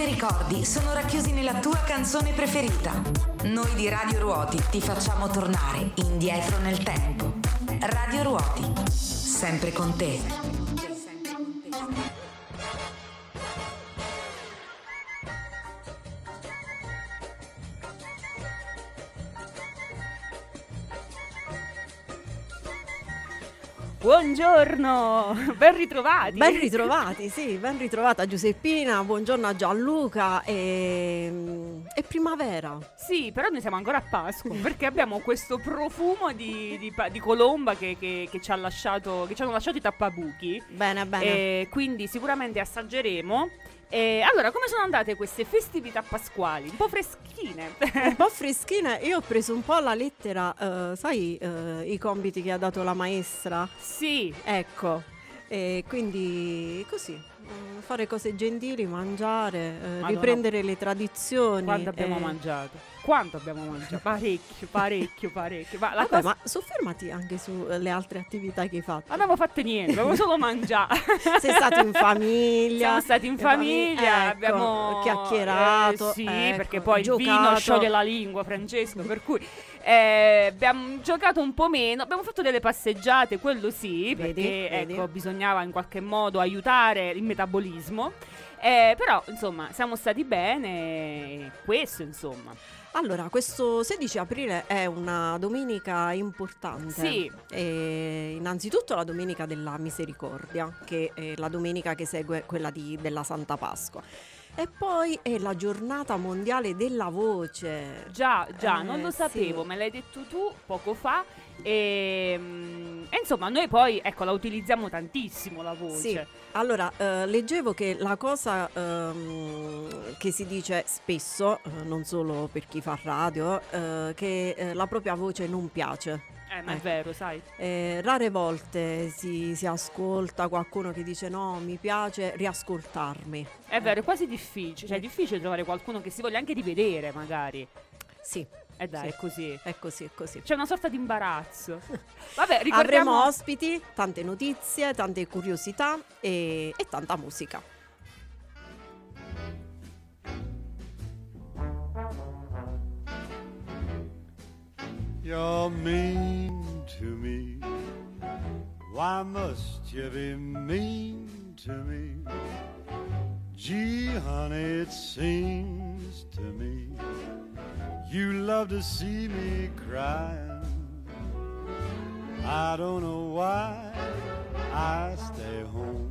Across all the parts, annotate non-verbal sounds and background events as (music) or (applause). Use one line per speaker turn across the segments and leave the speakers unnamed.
tuoi ricordi sono racchiusi nella tua canzone preferita. Noi di Radio Ruoti ti facciamo tornare indietro nel tempo. Radio Ruoti, sempre con te.
Buongiorno, ben ritrovati.
Ben ritrovati, sì, ben ritrovata Giuseppina, buongiorno a Gianluca e, e primavera.
Sì, però noi siamo ancora a Pasqua perché abbiamo questo profumo di, di, di colomba che, che, che, ci ha lasciato, che ci hanno lasciato i tappabuchi.
Bene, bene.
E quindi sicuramente assaggeremo. E allora, come sono andate queste festività pasquali? Un po' freschine.
un po' freschine. Io ho preso un po' la lettera, uh, sai, uh, i compiti che ha dato la maestra?
Sì.
Ecco. E quindi così, fare cose gentili, mangiare, eh, riprendere le tradizioni.
Quando abbiamo
eh.
mangiato? Quanto abbiamo mangiato? Parecchio, parecchio, parecchio.
Ma, Vabbè, cosa... ma soffermati anche sulle altre attività che hai fatto.
Non abbiamo fatto niente, abbiamo solo mangiato. (laughs)
Sei stato in famiglia.
Siamo stati in famiglia, ecco, abbiamo
chiacchierato.
Eh, sì,
ecco,
perché poi
giocato.
il vino scioglie la lingua, Francesco, per cui eh, abbiamo giocato un po' meno, abbiamo fatto delle passeggiate, quello sì,
vedi,
perché
vedi.
ecco, bisognava in qualche modo aiutare il metabolismo. Eh, però, insomma, siamo stati bene, questo, insomma.
Allora, questo 16 aprile è una domenica importante.
Sì.
E innanzitutto la domenica della misericordia, che è la domenica che segue quella di, della Santa Pasqua. E poi è la giornata mondiale della voce.
Già, già,
Eh,
non lo
sì.
sapevo, me l'hai detto tu poco fa. E, mm, e insomma, noi poi, ecco, la utilizziamo tantissimo la voce.
Sì. Allora, eh, leggevo che la cosa ehm, che si dice spesso, eh, non solo per chi fa radio, eh, che eh, la propria voce non piace.
Eh, ma è
Ecco.
vero, sai.
Eh, rare volte si, si ascolta qualcuno che dice no, mi piace riascoltarmi.
È vero, è quasi difficile. Cioè, è difficile trovare qualcuno che si voglia anche rivedere, magari.
Sì,
E dai,
Sì.
è così.
è così, è così.
C'è una sorta di imbarazzo. Vabbè,
Avremo
ricordiamo...
ospiti, tante notizie, tante curiosità e, e tanta musica.
You're mean to me. Why must you be mean to me? Gee, honey, it seems to me you love to see me crying. I don't know why I stay home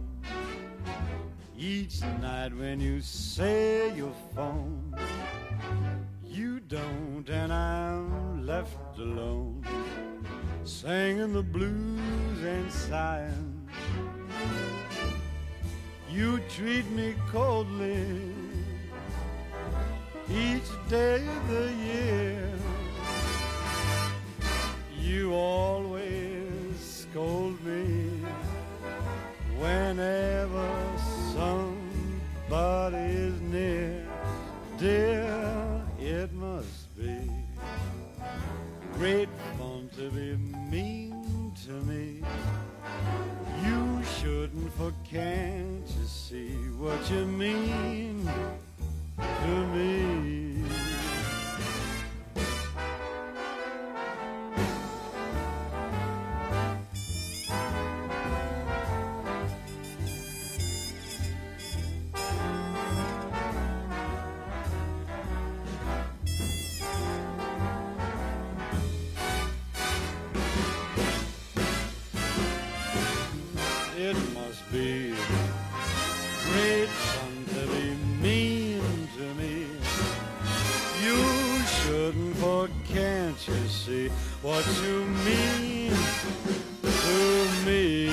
each night when you say your phone. You don't, and I'm left alone, singing the blues and sighing. You treat me coldly each day of the year. You always scold me whenever somebody's near. Dear, it must be great fun to be mean to me. You shouldn't, for can't you see what you mean to me? See what you mean to me?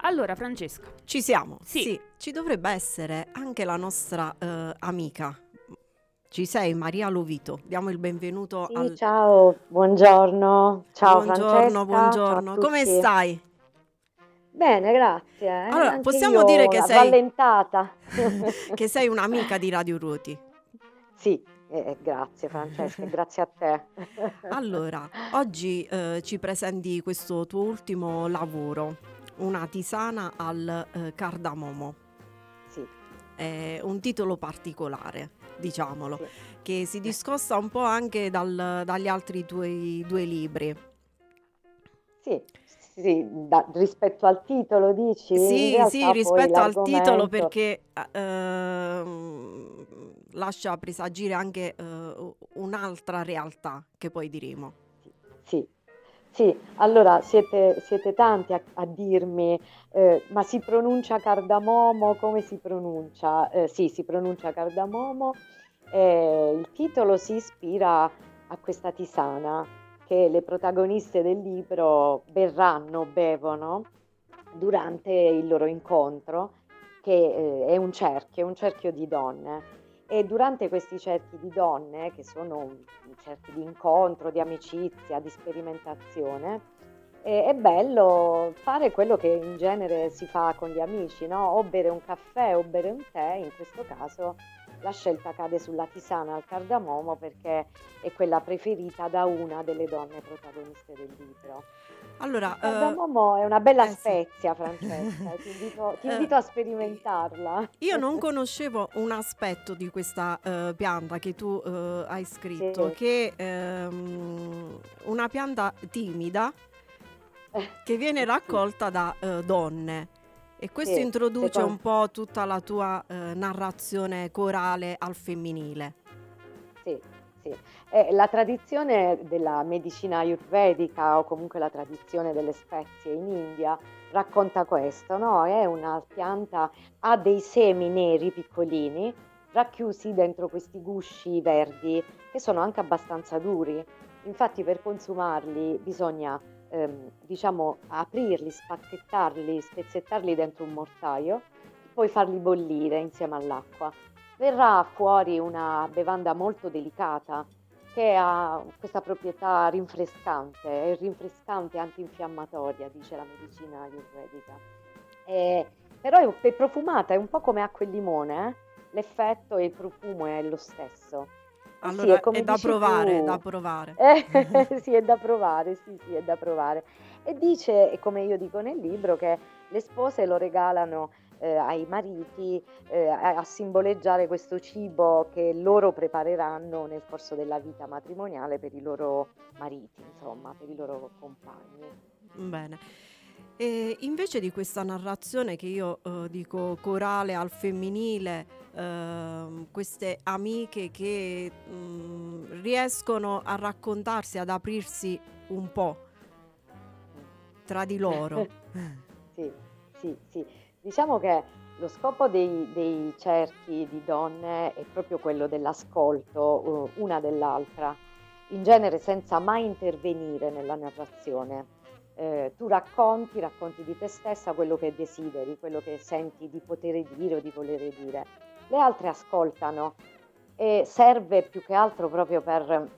Allora, Francesca,
Ci siamo?
Sì.
Ci dovrebbe essere anche la nostra eh, amica. Ci sei, Maria Lovito. Diamo il benvenuto
Sì,
al...
ciao, buongiorno. Ciao
buongiorno,
Francesca.
buongiorno.
a
Come
tutti.
stai?
Bene, grazie. eh.
Allora, possiamo dire che sei- (laughs) che sei un'amica di Radio Ruoti.
Sì, Eh, grazie Francesca, (laughs) grazie a te.
Allora, oggi eh, ci presenti questo tuo ultimo lavoro, una tisana al eh, cardamomo.
Sì,
È un titolo particolare, diciamolo,
sì.
che si discosta un po' anche dal- dagli altri tuoi due libri.
Sì, sì, da- rispetto al titolo dici?
Sì, sì, rispetto al titolo perché ehm, lascia presagire anche eh, un'altra realtà che poi diremo.
Sì, sì, allora siete, siete tanti a, a dirmi, eh, ma si pronuncia cardamomo? Come si pronuncia? Eh, sì, si pronuncia cardamomo. Eh, il titolo si ispira a questa tisana che le protagoniste del libro berranno, bevono durante il loro incontro, che eh, è un cerchio, un cerchio di donne. E durante questi cerchi di donne, che sono cerchi di incontro, di amicizia, di sperimentazione, è bello fare quello che in genere si fa con gli amici, no? O bere un caffè o bere un tè, in questo caso la scelta cade sulla tisana al cardamomo perché è quella preferita da una delle donne protagoniste del libro.
Allora,
Il
eh,
cardamomo è una bella
eh sì.
spezia, Francesca, ti invito, ti
Eh,
invito a sperimentarla.
Io non conoscevo un aspetto di questa eh, pianta che tu hai scritto,
Sì.
che è una pianta timida (laughs) che viene raccolta da donne. E questo
Sì,
introduce
secondo-
un po' tutta la tua eh, narrazione corale al femminile.
Sì, sì. Eh, la tradizione della medicina ayurvedica o comunque la tradizione delle spezie in India racconta questo, no? È una pianta, ha dei semi neri piccolini racchiusi dentro questi gusci verdi che sono anche abbastanza duri. Infatti per consumarli bisogna, ehm, diciamo, aprirli, spacchettarli, spezzettarli dentro un mortaio, poi farli bollire insieme all'acqua verrà fuori una bevanda molto delicata che ha questa proprietà rinfrescante, è rinfrescante antinfiammatoria, dice la medicina ayurvedica. E- però è, è profumata, è un po' come acqua e limone, eh? l'effetto e il profumo è lo stesso. Eh sì,
Allora,
è
è da provare,
tu.
da provare.
Eh, (laughs) (laughs) sì, è da provare, sì, sì, è da provare. E dice, e come io dico nel libro, che le spose lo regalano eh, ai mariti eh, a simboleggiare questo cibo che loro prepareranno nel corso della vita matrimoniale per i loro mariti, insomma, per i loro compagni.
Bene. E invece di questa narrazione che io eh, dico corale al femminile, ehm, queste amiche che mm, riescono a raccontarsi, ad aprirsi un po' tra di loro. (laughs)
Sì, sì, sì. Diciamo che lo scopo dei, dei cerchi di donne è proprio quello dell'ascolto eh, una dell'altra, in genere senza mai intervenire nella narrazione. Eh, tu racconti, racconti di te stessa quello che desideri, quello che senti di poter dire o di volere dire. Le altre ascoltano e serve più che altro proprio per,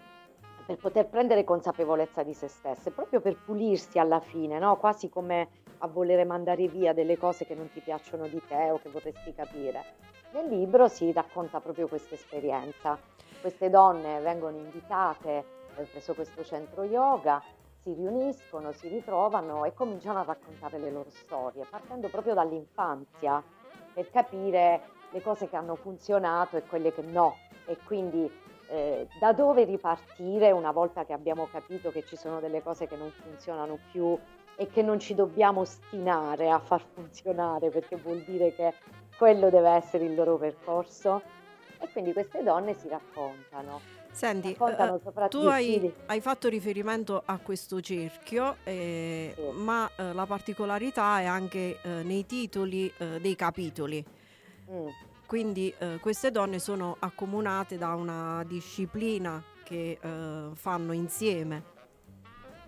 per poter prendere consapevolezza di se stesse, proprio per pulirsi alla fine, no? quasi come a volere mandare via delle cose che non ti piacciono di te o che vorresti capire. Nel libro si racconta proprio questa esperienza. Queste donne vengono invitate eh, presso questo centro yoga, si riuniscono, si ritrovano e cominciano a raccontare le loro storie, partendo proprio dall'infanzia per capire le cose che hanno funzionato e quelle che no. E quindi eh, da dove ripartire una volta che abbiamo capito che ci sono delle cose che non funzionano più e che non ci dobbiamo ostinare a far (laughs) funzionare perché vuol dire che quello deve essere il loro percorso. E quindi queste donne si raccontano.
Senti, eh, tu hai, hai fatto riferimento a questo cerchio, eh,
Sì.
ma eh, la particolarità è anche eh, nei titoli eh, dei capitoli.
Mm.
Quindi queste donne sono accomunate da una disciplina che fanno insieme.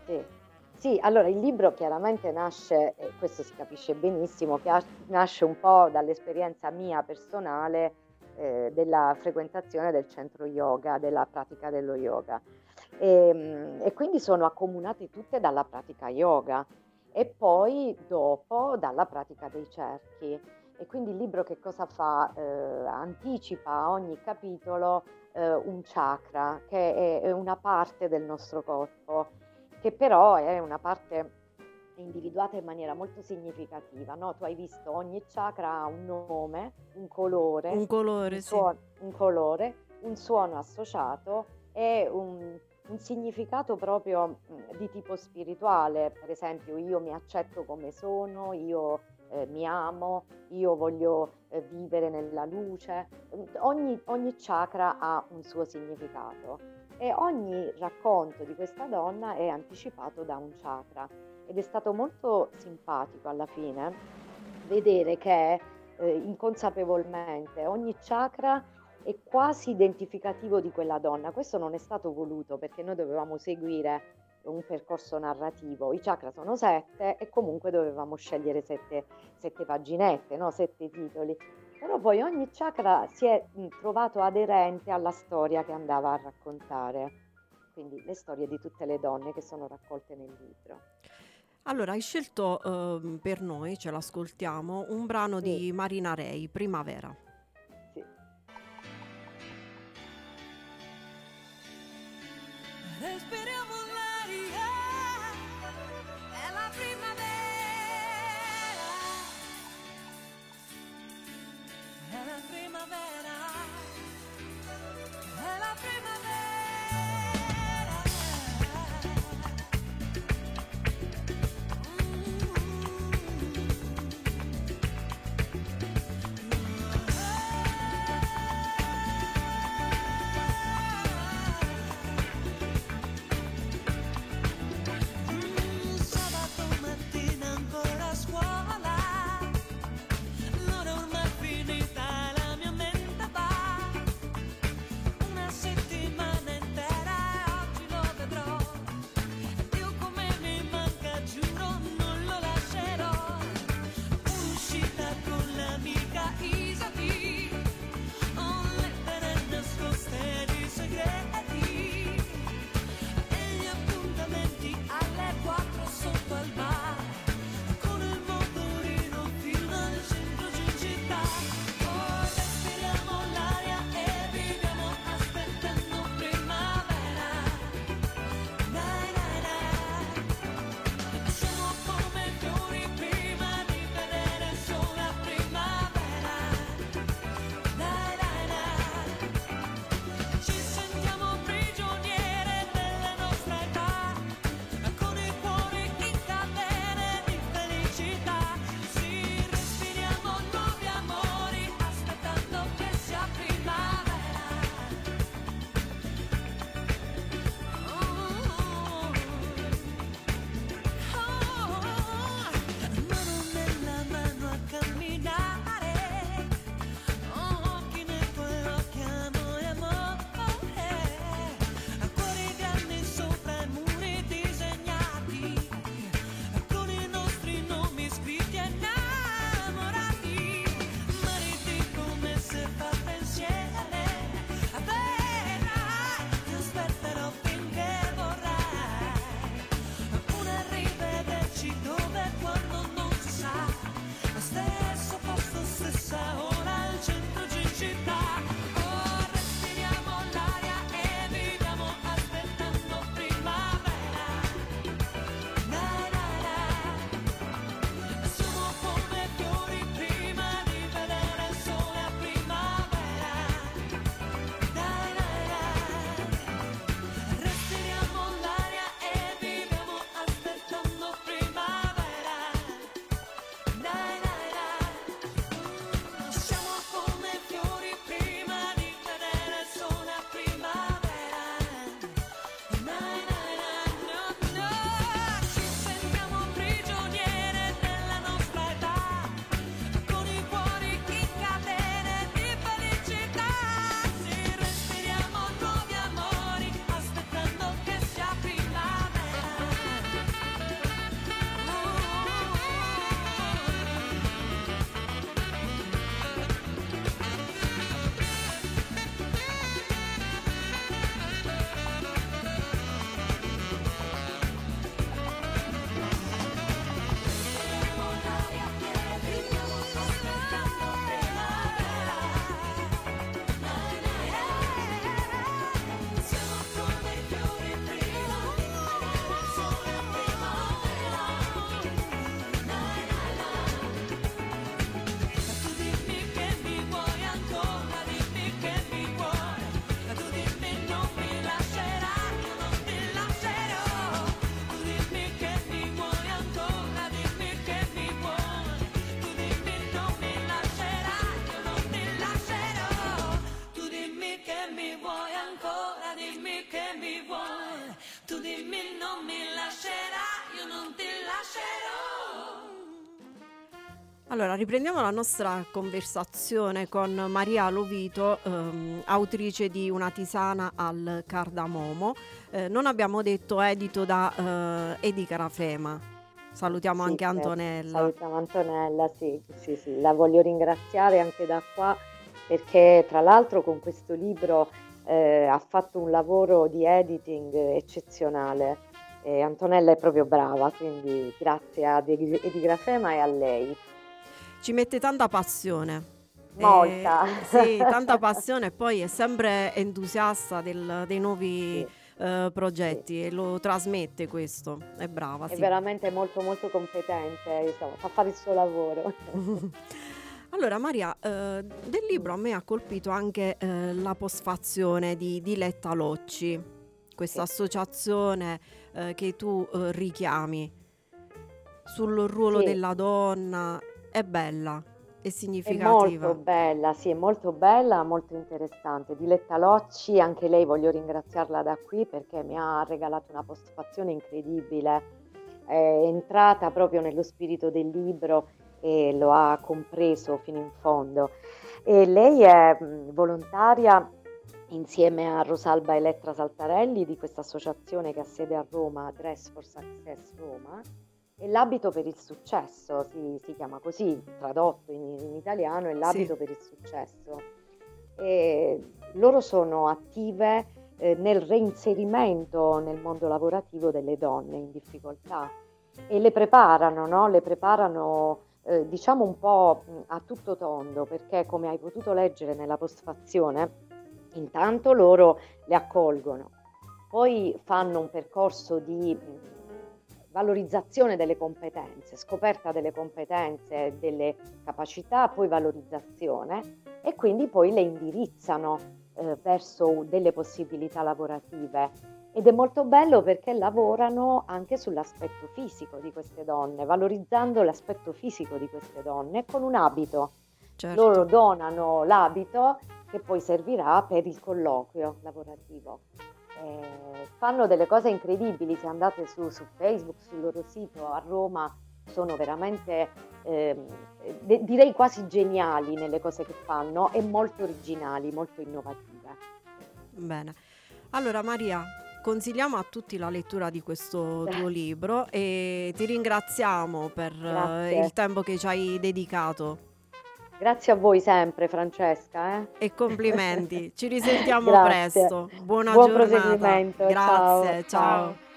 Sì. Sì, allora il libro chiaramente nasce, e questo si capisce benissimo, pia- nasce un po' dall'esperienza mia personale eh, della frequentazione del centro yoga, della pratica dello yoga. E, mm, e quindi sono accomunate tutte dalla pratica yoga e poi dopo dalla pratica dei cerchi. E quindi il libro che cosa fa? Eh, anticipa ogni capitolo eh, un chakra, che è, è una parte del nostro corpo, che però è una parte individuata in maniera molto significativa. No? Tu hai visto ogni chakra ha un nome, un colore,
Un colore,
un,
sì.
suono, un colore, un suono associato e un, un significato proprio di tipo spirituale. Per esempio, io mi accetto come sono, io eh, mi amo, io voglio eh, vivere nella luce. Ogni, ogni chakra ha un suo significato e ogni racconto di questa donna è anticipato da un chakra ed è stato molto simpatico alla fine vedere che eh, inconsapevolmente ogni chakra è quasi identificativo di quella donna. Questo non è stato voluto perché noi dovevamo seguire un percorso narrativo. I chakra sono sette e comunque dovevamo scegliere sette, sette paginette, no? sette titoli. Però poi ogni chakra si è trovato aderente alla storia che andava a raccontare. Quindi le storie di tutte le donne che sono raccolte nel libro.
Allora, hai scelto ehm, per noi, ce l'ascoltiamo, un brano
Sì.
di Marina Rei, Primavera.
Sì.
Respiriamo
Allora, riprendiamo la nostra conversazione con Maria Lovito, ehm, autrice di Una tisana al cardamomo. Eh, non abbiamo detto edito da eh, Edi Carafema. Salutiamo
Sì,
anche. Antonella.
Salutiamo Antonella, sì, sì, sì, la voglio ringraziare anche da qua perché tra l'altro con questo libro eh, ha fatto un lavoro di editing eccezionale. E Antonella è proprio brava, quindi grazie a Edi Grafema e a lei.
Ci mette tanta passione.
Molta.
Eh, sì, (laughs) tanta passione e poi è sempre entusiasta del- dei nuovi
Sì.
eh, progetti e lo trasmette questo. È brava,
È
sì.
veramente molto molto competente, insomma, fa fare il suo lavoro. (laughs)
Allora Maria, eh, del libro a me ha colpito anche eh, la posfazione di Diletta Locci, questa
Sì.
associazione eh, che tu eh, richiami sul ruolo
Sì.
della donna, è bella, è
È
significativa.
molto bella, sì, è molto bella, molto interessante. Diletta Locci, anche lei voglio ringraziarla da qui perché mi ha regalato una postfazione incredibile. È entrata proprio nello spirito del libro e lo ha compreso fino in fondo. E lei è mh, volontaria insieme a Rosalba Elettra Saltarelli di questa associazione che ha sede a Roma, Dress for Success Roma. E l'abito per il successo, si, si chiama così, tradotto in, in italiano, è l'abito
Sì.
per il successo. E loro sono attive eh, nel reinserimento nel mondo lavorativo delle donne in difficoltà e le preparano, no? Le preparano eh, diciamo un po' mh, a tutto tondo, perché come hai potuto leggere nella postfazione, intanto loro le accolgono, poi fanno un percorso di mh, valorizzazione delle competenze, scoperta delle competenze delle capacità, poi valorizzazione e quindi poi le indirizzano eh, verso delle possibilità lavorative. Ed è molto bello perché lavorano anche sull'aspetto fisico di queste donne, valorizzando l'aspetto fisico di queste donne con un abito.
Certo.
Loro donano l'abito che poi servirà per il colloquio lavorativo. Eh, fanno delle cose incredibili, se andate su, su Facebook, sul loro sito a Roma, sono veramente, ehm, de- direi quasi geniali nelle cose che fanno e molto originali, molto innovative.
Bene. Allora Maria, consigliamo a tutti la lettura di questo tuo (laughs) libro e ti ringraziamo per eh,
Grazie.
il tempo che ci hai dedicato
Grazie a voi sempre, Francesca. eh.
e complimenti. (laughs) Ci risentiamo presto. Buona
Buon
giornata.
proseguimento.
Grazie,
ciao.
ciao.
Honey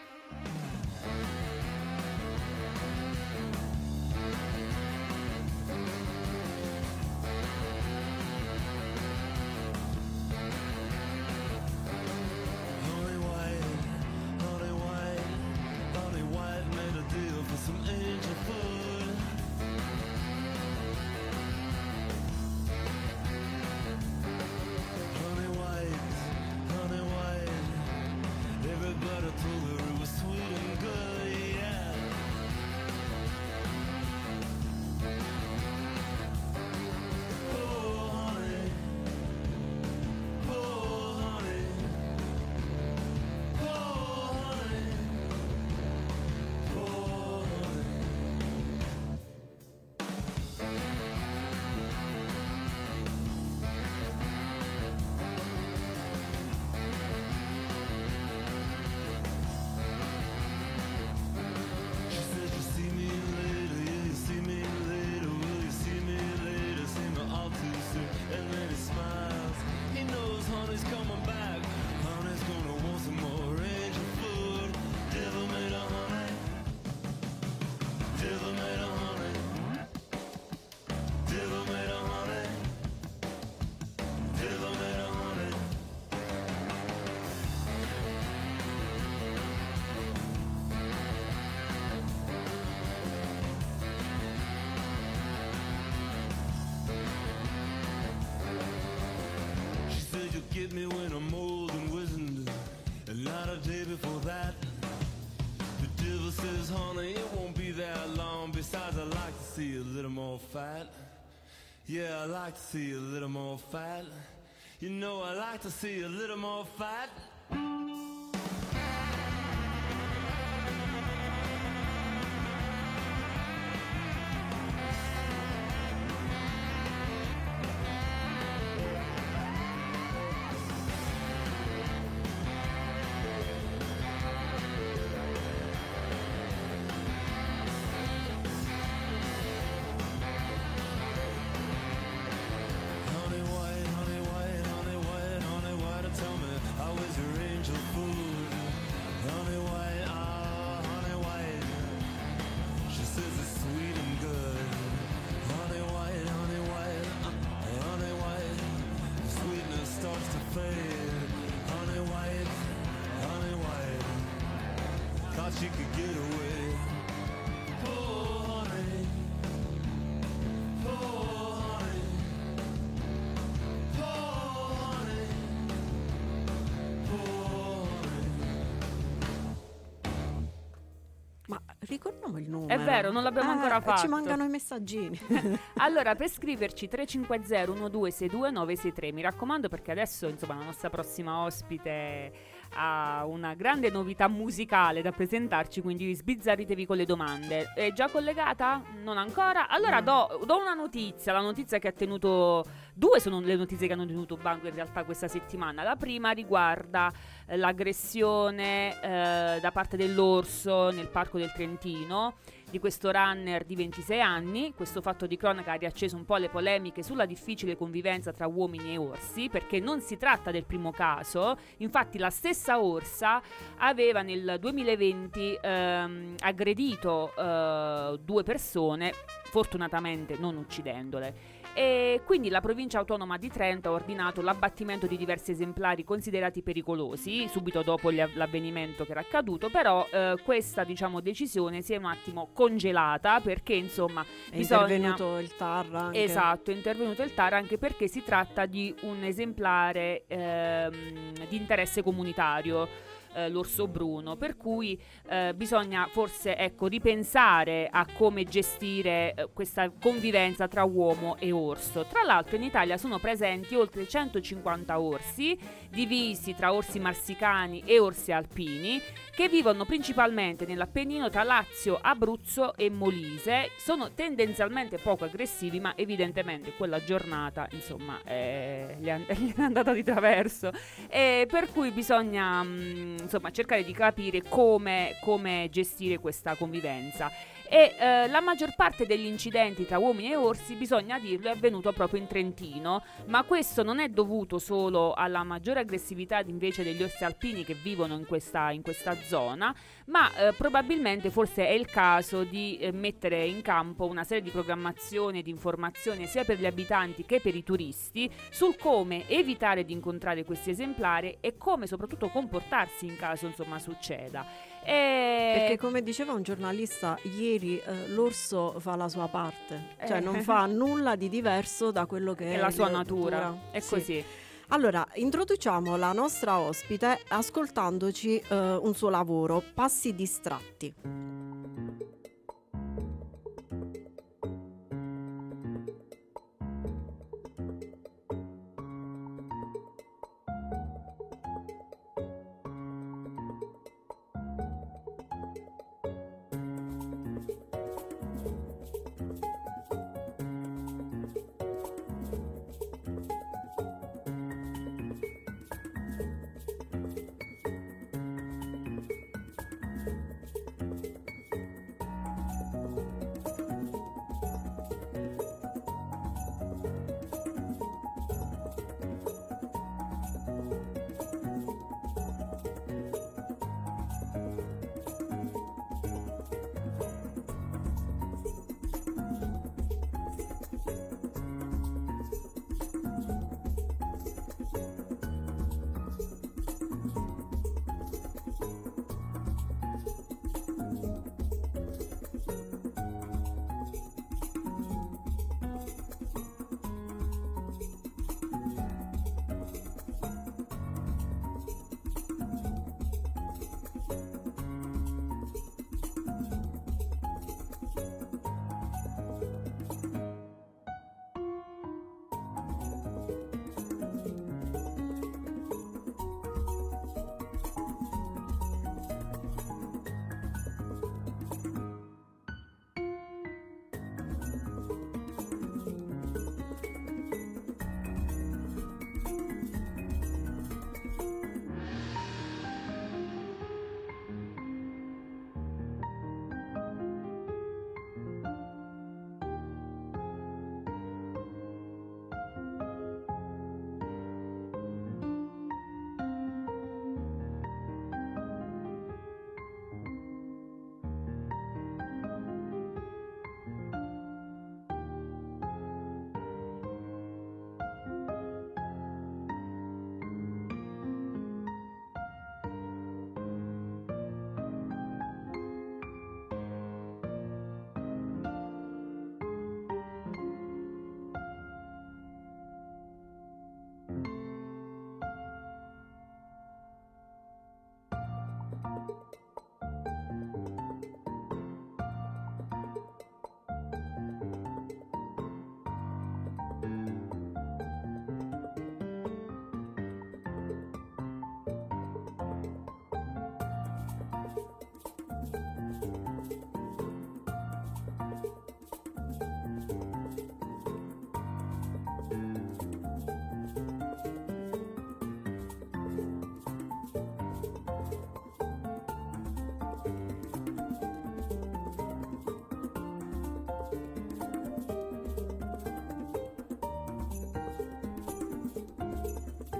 said me when I'm old and wizened, and not a day before that. The devil says, honey, it won't be that long. Besides, I like to see a little more fat. Yeah, I like to see a little more fat. You know, I like to see a little more fat.
Ricordiamo il numero.
È vero, non l'abbiamo
Eh,
ancora fatto.
Ci mancano i messaggini. (laughs)
Allora, per scriverci 350 1262 963, mi raccomando perché adesso, insomma, la nostra prossima ospite ha una grande novità musicale da presentarci, quindi sbizzarritevi con le domande. È già collegata? Non ancora? Allora do, do una notizia, la notizia che ha tenuto... Due sono le notizie che hanno tenuto banco in realtà questa settimana. La prima riguarda eh, l'aggressione eh, da parte dell'orso nel parco del Trentino di questo runner di 26 anni. Questo fatto di cronaca ha riacceso un po' le polemiche sulla difficile convivenza tra uomini e orsi, perché non si tratta del primo caso. Infatti, la stessa orsa aveva nel 2020 ehm, aggredito eh, due persone, fortunatamente non uccidendole. E quindi la provincia autonoma di Trento ha ordinato l'abbattimento di diversi esemplari considerati pericolosi subito dopo l'avvenimento che era accaduto, però eh, questa diciamo, decisione si è un attimo congelata perché insomma
È
bisogna...
intervenuto il TAR anche.
Esatto, è intervenuto il TAR anche perché si tratta di un esemplare ehm, di interesse comunitario. Eh, L'orso bruno, per cui eh, bisogna forse ecco, ripensare a come gestire eh, questa convivenza tra uomo e orso. Tra l'altro, in Italia sono presenti oltre 150 orsi, divisi tra orsi marsicani e orsi alpini, che vivono principalmente nell'Appennino tra Lazio, Abruzzo e Molise. Sono tendenzialmente poco aggressivi, ma evidentemente quella giornata, insomma, eh, gli, è, (laughs) gli è andata di traverso. E per cui bisogna, mm, insomma, cercare di capire come, come gestire questa convivenza. E eh, la maggior parte degli incidenti tra uomini e orsi, bisogna dirlo, è avvenuto proprio in Trentino, ma questo non è dovuto solo alla maggiore aggressività invece degli orsi alpini che vivono in questa, in questa zona, ma eh, probabilmente forse è il caso di eh, mettere in campo una serie di programmazioni e di informazioni sia per gli abitanti che per i turisti sul come evitare di incontrare questi esemplari e come soprattutto comportarsi in caso insomma succeda. E...
Perché come diceva un giornalista ieri, eh, l'orso fa la sua parte, cioè
Eh.
non fa nulla di diverso da quello che è,
è la sua
il-
natura, è
Sì.
così.
Allora, introduciamo la nostra ospite ascoltandoci eh, un suo lavoro, Passi distratti.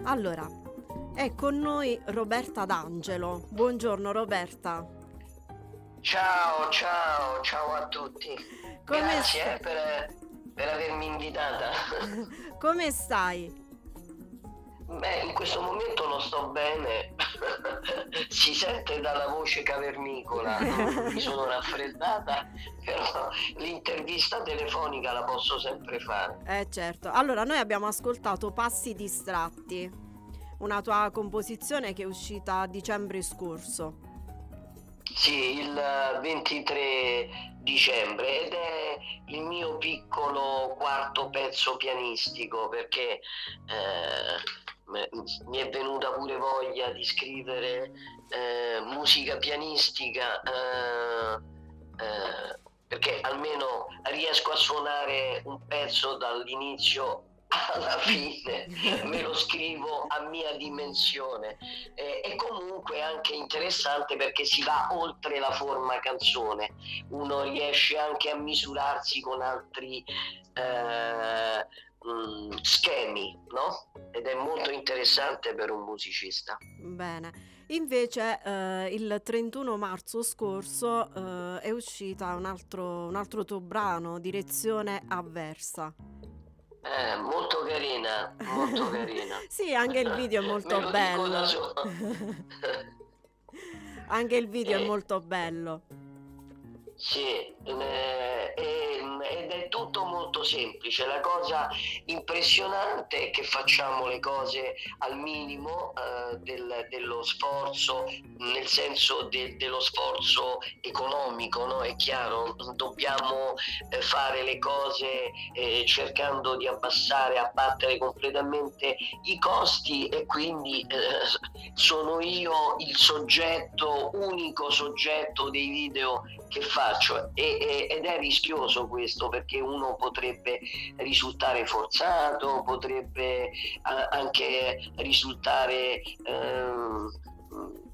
Allora, è con noi Roberta D'Angelo. Buongiorno Roberta.
Ciao, ciao, ciao a tutti.
Come
Grazie eh, per, per avermi invitata. (laughs)
Come stai?
Beh, in questo momento non sto bene. Si sente dalla voce cavernicola. (laughs) Mi sono raffreddata, però l'intervista telefonica la posso sempre fare.
Eh certo. Allora, noi abbiamo ascoltato Passi distratti, una tua composizione che è uscita a dicembre scorso.
Sì, il 23 dicembre ed è il mio piccolo quarto pezzo pianistico perché eh, mi è venuta pure voglia di scrivere eh, musica pianistica eh, eh, perché almeno riesco a suonare un pezzo dall'inizio alla fine (laughs) me lo scrivo a mia dimensione. Eh, e comunque anche interessante perché si va oltre la forma canzone. Uno riesce anche a misurarsi con altri eh, mm, schemi no? ed è molto interessante per un musicista
Bene. Invece eh, il 31 marzo scorso eh, è uscita un altro, un altro tuo brano, Direzione Avversa.
Eh, molto carina molto carina (laughs)
Sì, anche il video è (laughs) molto bello. (laughs) Anche il video è
Eh.
molto bello.
Sì, eh, ed è tutto molto semplice. La cosa impressionante è che facciamo le cose al minimo eh, del- dello sforzo, nel senso de- dello sforzo economico, no? È chiaro, dobbiamo eh, fare le cose eh, cercando di abbassare, abbattere completamente i costi e quindi eh, sono io il soggetto, unico soggetto dei video che faccio? E- e- ed è rischioso questo perché uno potrebbe risultare forzato, potrebbe anche risultare ehm,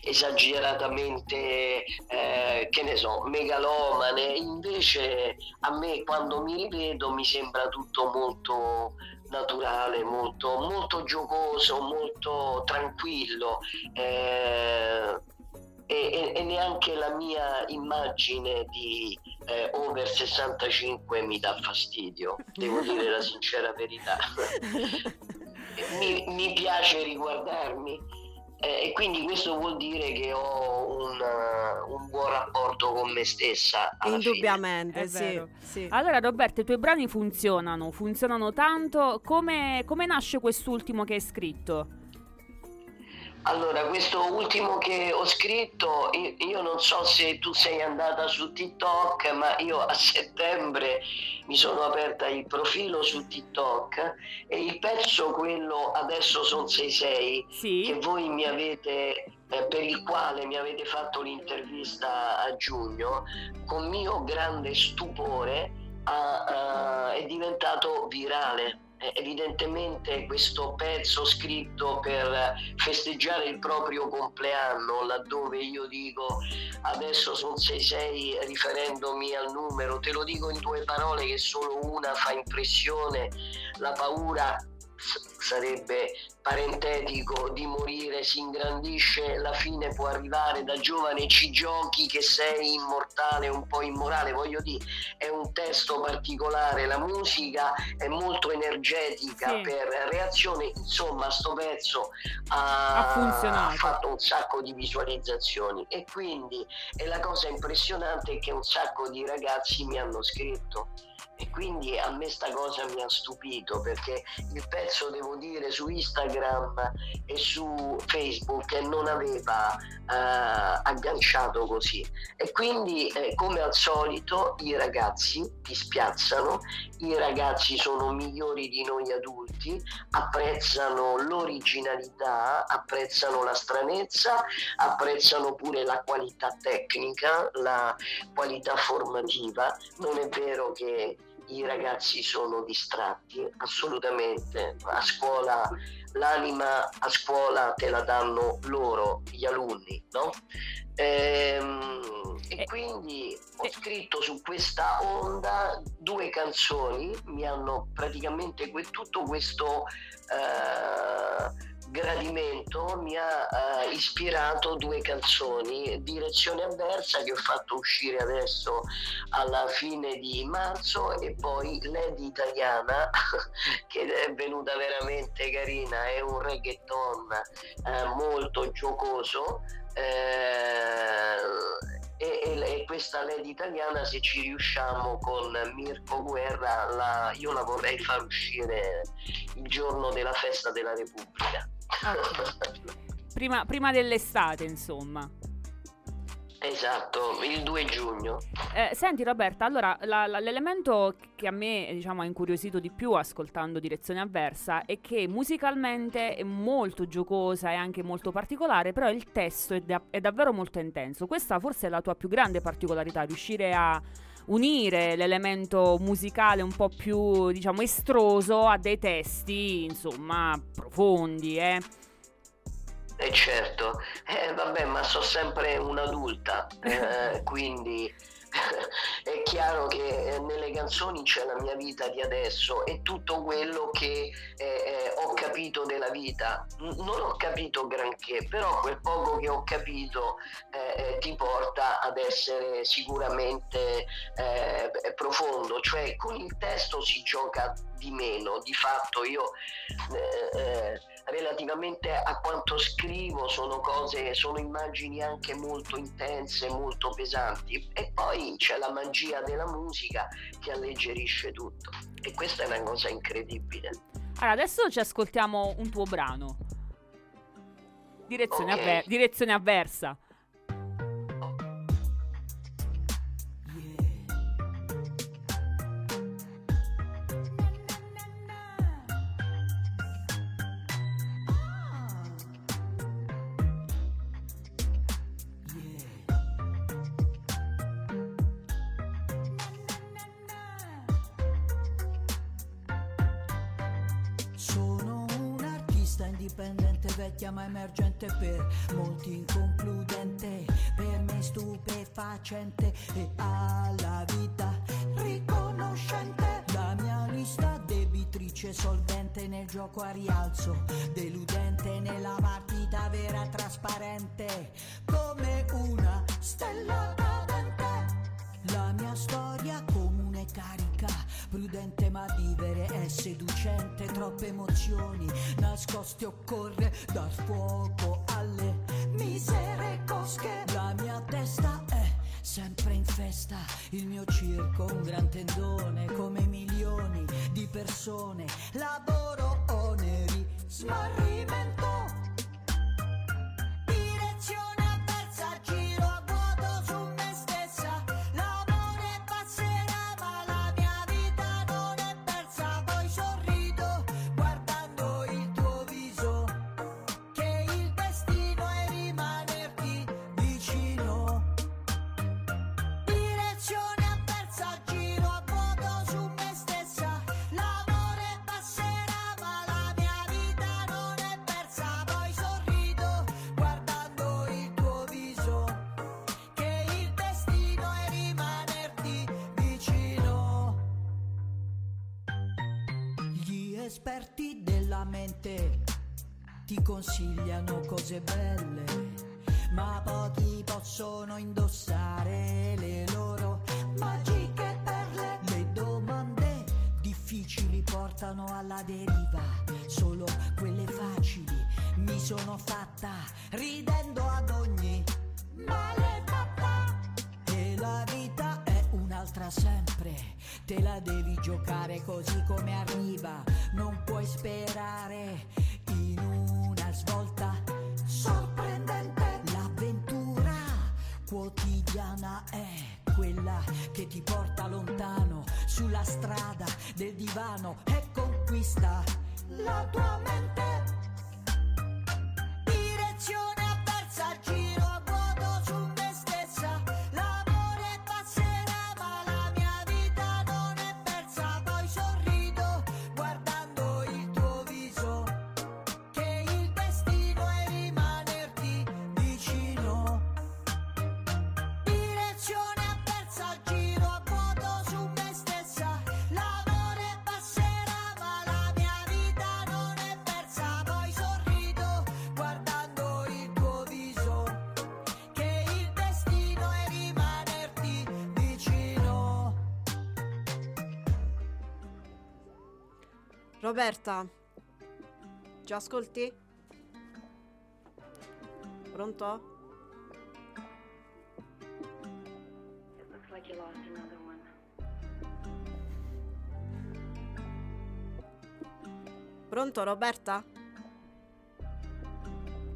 esageratamente eh, che ne so megalomane. Invece a me quando mi rivedo mi sembra tutto molto naturale molto, molto giocoso molto tranquillo eh, e, e- e neanche la mia immagine di eh, over 65 mi dà fastidio, devo dire la sincera verità. (laughs) mi, mi piace riguardarmi eh, e quindi questo vuol dire che ho un, uh, un buon rapporto con me stessa.
Indubbiamente, sì, sì.
Allora Roberto, i tuoi brani funzionano, funzionano tanto. Come, come nasce quest'ultimo che hai scritto?
Allora, questo ultimo che ho scritto, io, non so se tu sei andata su TikTok, ma io a settembre mi sono aperta il profilo su TikTok e il pezzo, quello adesso sono 6-6, che
Sì?
voi mi avete, eh, per il quale mi avete fatto l'intervista a giugno, con mio grande stupore ha- ha- è diventato virale. Eh, Evidentemente questo pezzo scritto per festeggiare il proprio compleanno, laddove io dico adesso sono 6-6 riferendomi al numero, te lo dico in due parole che solo una fa impressione, la paura sarebbe parentetico di morire si ingrandisce, la fine può arrivare da giovane ci giochi che sei immortale, un po' immorale, voglio dire, è un testo particolare, la musica è molto energetica
Sì.
per reazione, insomma sto pezzo ha,
Ha
fatto un sacco di visualizzazioni e quindi e la cosa impressionante è che un sacco di ragazzi mi hanno scritto e quindi a me sta cosa mi ha stupito perché il pezzo devo dire, su Instagram e su Facebook non aveva eh, agganciato così. E quindi, eh, come al solito, i ragazzi ti spiazzano, i ragazzi sono migliori di noi adulti, apprezzano l'originalità, apprezzano la stranezza, apprezzano pure la qualità tecnica, la qualità formativa. Non è vero che i ragazzi sono distratti, assolutamente. A scuola, l'anima a scuola te la danno loro, gli alunni, no? Ehm, e
Eh,
quindi ho
eh.
scritto su questa onda due canzoni, mi hanno praticamente tutto questo eh, gradimento mi ha eh, ispirato due canzoni, Direzione Avversa che ho fatto uscire adesso alla fine di marzo e poi Lady Italiana (laughs) che è venuta veramente carina, è un reggaeton eh, molto giocoso eh, e, e- questa Lady Italiana se ci riusciamo con Mirko Guerra la- io la vorrei far uscire il giorno della festa della Repubblica.
Prima, prima dell'estate, insomma.
esatto, il 2 giugno.
Eh, senti Roberta, allora la- la- l'elemento che a me diciamo, ha incuriosito di più ascoltando Direzione Avversa è che musicalmente è molto giocosa e anche molto particolare, però il testo è, da- è davvero molto intenso. Questa forse è la tua più grande particolarità, riuscire a unire l'elemento musicale un po' più, diciamo, estroso a dei testi, insomma, profondi, eh.
E certo, eh, vabbè, ma so sempre un'adulta, (laughs) eh, quindi (laughs) è chiaro che eh, nelle canzoni c'è la mia vita di adesso e tutto quello che eh, eh, ho capito della vita. Non ho capito granché, però quel poco che ho capito eh, eh, ti porta ad essere sicuramente eh, profondo, cioè con il testo si gioca di meno, di fatto io eh, relativamente a quanto scrivo sono cose, sono immagini anche molto intense, molto pesanti e poi c'è la magia della musica che alleggerisce tutto e questa è una cosa incredibile.
Allora, adesso ci ascoltiamo un tuo brano. Direzione,
Ok.
avver- direzione avversa.
Stupefacente e alla vita riconoscente. La mia lista debitrice solvente nel gioco a rialzo, deludente nella partita vera trasparente, come una stella cadente. La mia storia comune carica, prudente ma vivere è seducente, troppe emozioni nascoste occorre dar fuoco tendone come milioni di persone, esperti della mente. Ti consigliano cose belle, ma pochi possono indossare divano
Roberta, ci ascolti? Pronto? Pronto Roberta?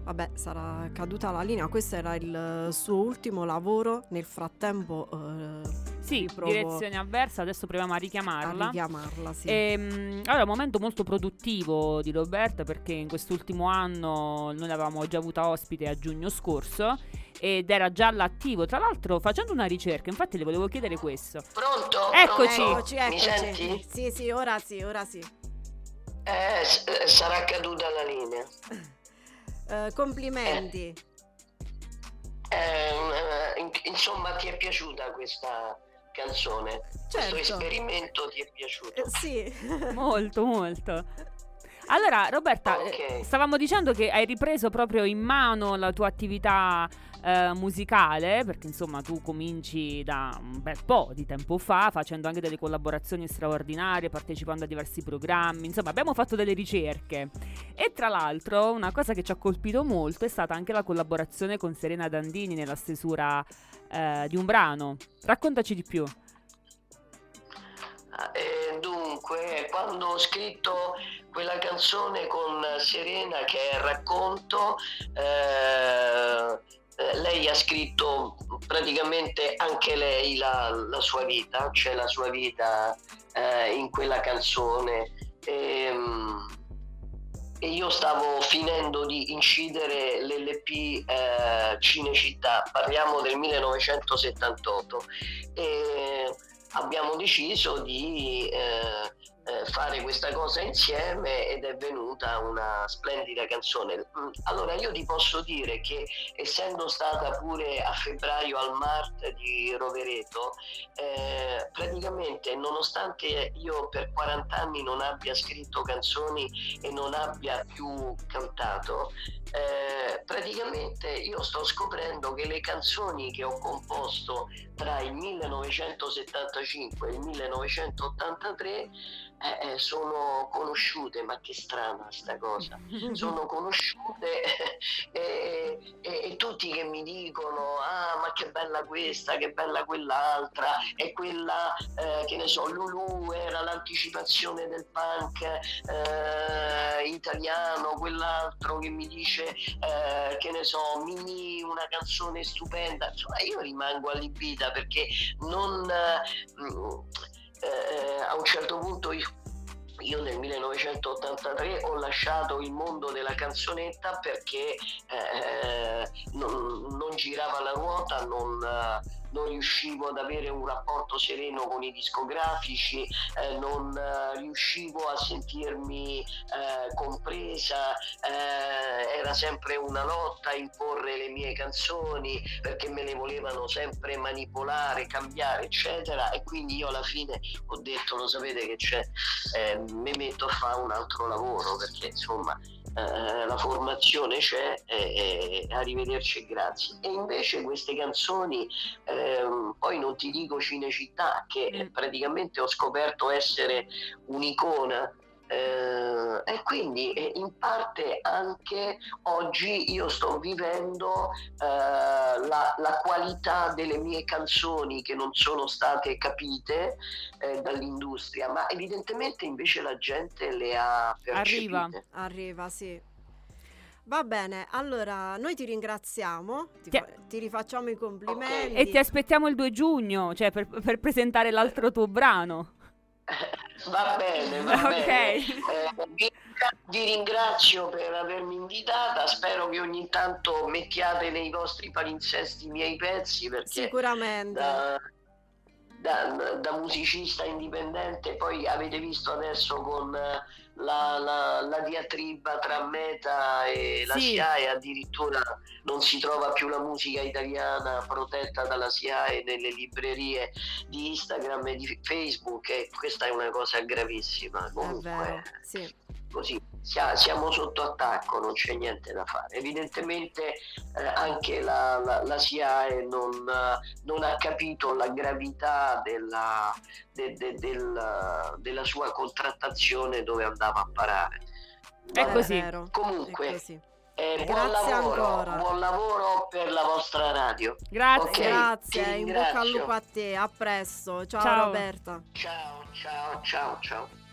Vabbè, sarà caduta la linea. Questo era il suo ultimo lavoro. Nel frattempo, eh,
Sì,
provo
direzione avversa, adesso proviamo a
a
richiamarla.
richiamarla. Sì.
Ehm, allora, un momento molto produttivo di Roberta perché in quest'ultimo anno noi l'avevamo già avuta ospite a giugno scorso ed era già all'attivo. Tra l'altro, facendo una ricerca, infatti le volevo chiedere questo.
Pronto?
Eccoci.
Pronto?
Eccoci,
Mi
eccoci.
senti?
Sì, sì, ora sì, ora sì.
Eh, s- eh, sarà caduta la linea. (laughs)
Eh, complimenti.
Eh, eh, in- insomma, ti è piaciuta questa canzone?
Certo.
Questo esperimento ti è piaciuto?
Eh, sì. (laughs)
Molto, molto. Allora, Roberta, eh, stavamo dicendo che hai ripreso proprio in mano la tua attività eh, musicale, perché insomma tu cominci da un bel po' di tempo fa, facendo anche delle collaborazioni straordinarie, partecipando a diversi programmi, insomma abbiamo fatto delle ricerche. E tra l'altro una cosa che ci ha colpito molto è stata anche la collaborazione con Serena Dandini nella stesura eh, di un brano. Raccontaci di più.
Ah, eh, dunque, quando ho scritto quella canzone con Serena che è racconto, eh, lei ha scritto praticamente anche lei la, la sua vita, c'è la sua vita eh, in quella canzone. Ehm, e io stavo finendo di incidere l'LP eh, Cinecittà, parliamo del 1978 e abbiamo deciso di eh, fare questa cosa insieme ed è venuta una splendida canzone. Mm, Allora io ti posso dire che essendo stata pure a febbraio al Mart di Rovereto, eh, praticamente nonostante io per 40 anni non abbia scritto canzoni e non abbia più cantato, eh, praticamente io sto scoprendo che le canzoni che ho composto tra il 1975 e il 1983 eh, eh, sono conosciute, ma che strana sta cosa, (laughs) sono conosciute (laughs) e, e- e tutti che mi dicono ah ma che bella questa, che bella quell'altra e quella eh, che ne so, Lulu era l'anticipazione del punk eh, italiano, quell'altro che mi dice eh, che ne so, Mini, una canzone stupenda, insomma io rimango allibita perché non eh, mm, eh, a un certo punto io io nel 1983 ho lasciato il mondo della canzonetta perché eh, non, non girava la ruota, non, eh, non riuscivo ad avere un rapporto sereno con i discografici, eh, non eh, riuscivo a sentirmi eh, compresa, eh, era sempre una lotta a imporre le mie canzoni perché me le volevano sempre manipolare, cambiare, eccetera. E quindi io alla fine ho detto: lo sapete che c'è, eh, mi metto a fare un altro lavoro perché insomma. Eh, la formazione c'è e, e arrivederci e grazie e invece queste canzoni ehm, poi non ti dico Cinecittà che
Mm.
praticamente ho scoperto essere un'icona Eh, e quindi eh, in parte anche oggi io sto vivendo eh, la, la qualità delle mie canzoni che non sono state capite eh, dall'industria, ma evidentemente invece la gente le ha percepite.
Arriva.
Arriva, sì. Va bene, allora noi ti ringraziamo, ti,
Ti-
fa- ti rifacciamo i complimenti.
E ti aspettiamo il 2 giugno, cioè per, per presentare l'altro tuo brano. (laughs)
Va bene, va
Ok.
bene. Eh, vi, ringrazio per avermi invitata, spero che ogni tanto mettiate nei vostri palinsesti i miei pezzi perché
Sicuramente.
da, da- da musicista indipendente poi avete visto adesso con la, la- la diatriba tra Meta e la
Sì.
SIAE addirittura non si trova più la musica italiana protetta dalla SIAE nelle librerie di Instagram e di Facebook e questa è una cosa gravissima
È
comunque
vero, sì.
Così sia- siamo sotto attacco, non c'è niente da fare. Evidentemente eh, anche la, la, la SIAE non, eh, non ha capito la gravità della, de- de- del- della sua contrattazione dove andava a parare.
È così.
vero,
Comunque,
è così.
eh, buon,
Grazie
lavoro,
ancora.
buon lavoro per la vostra radio.
Grazie.
Ok,
Grazie,
ti
in bocca al
ringrazio.
lupo a te, a presto. Ciao,
Ciao.
Roberta.
Ciao, ciao, ciao, ciao.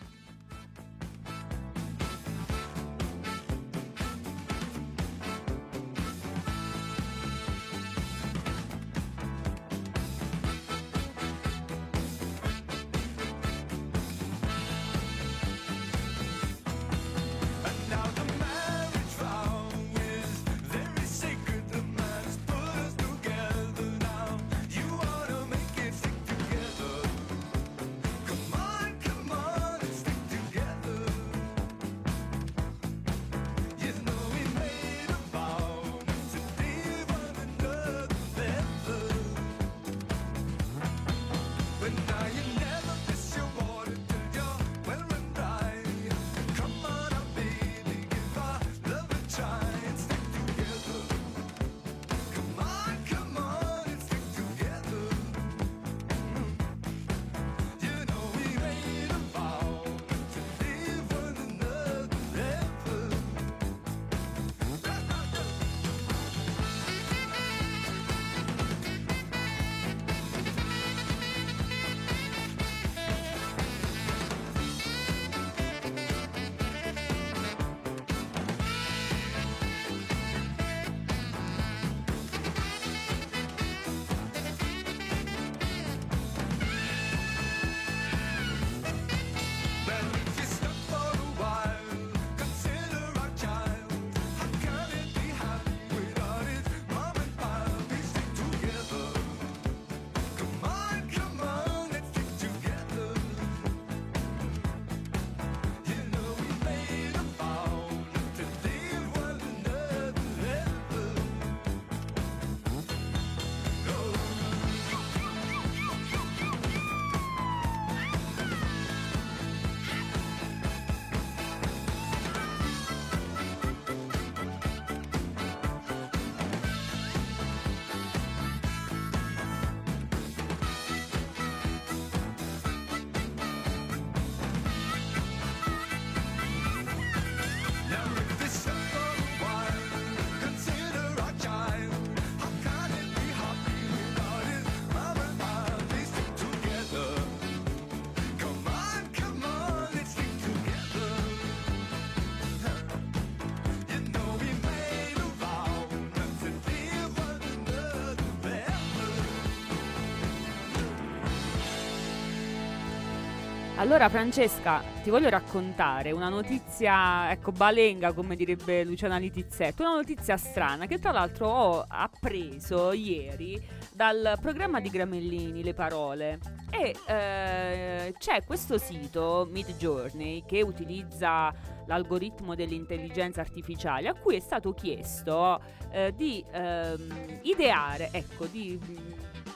Allora Francesca, ti voglio raccontare una notizia, ecco, balenga come direbbe Luciana Litizzetto, una notizia strana che tra l'altro ho appreso ieri dal programma di Gramellini, Le Parole. E eh, c'è questo sito, Midjourney, che utilizza l'algoritmo dell'intelligenza artificiale a cui è stato chiesto eh, di ehm, ideare, ecco, di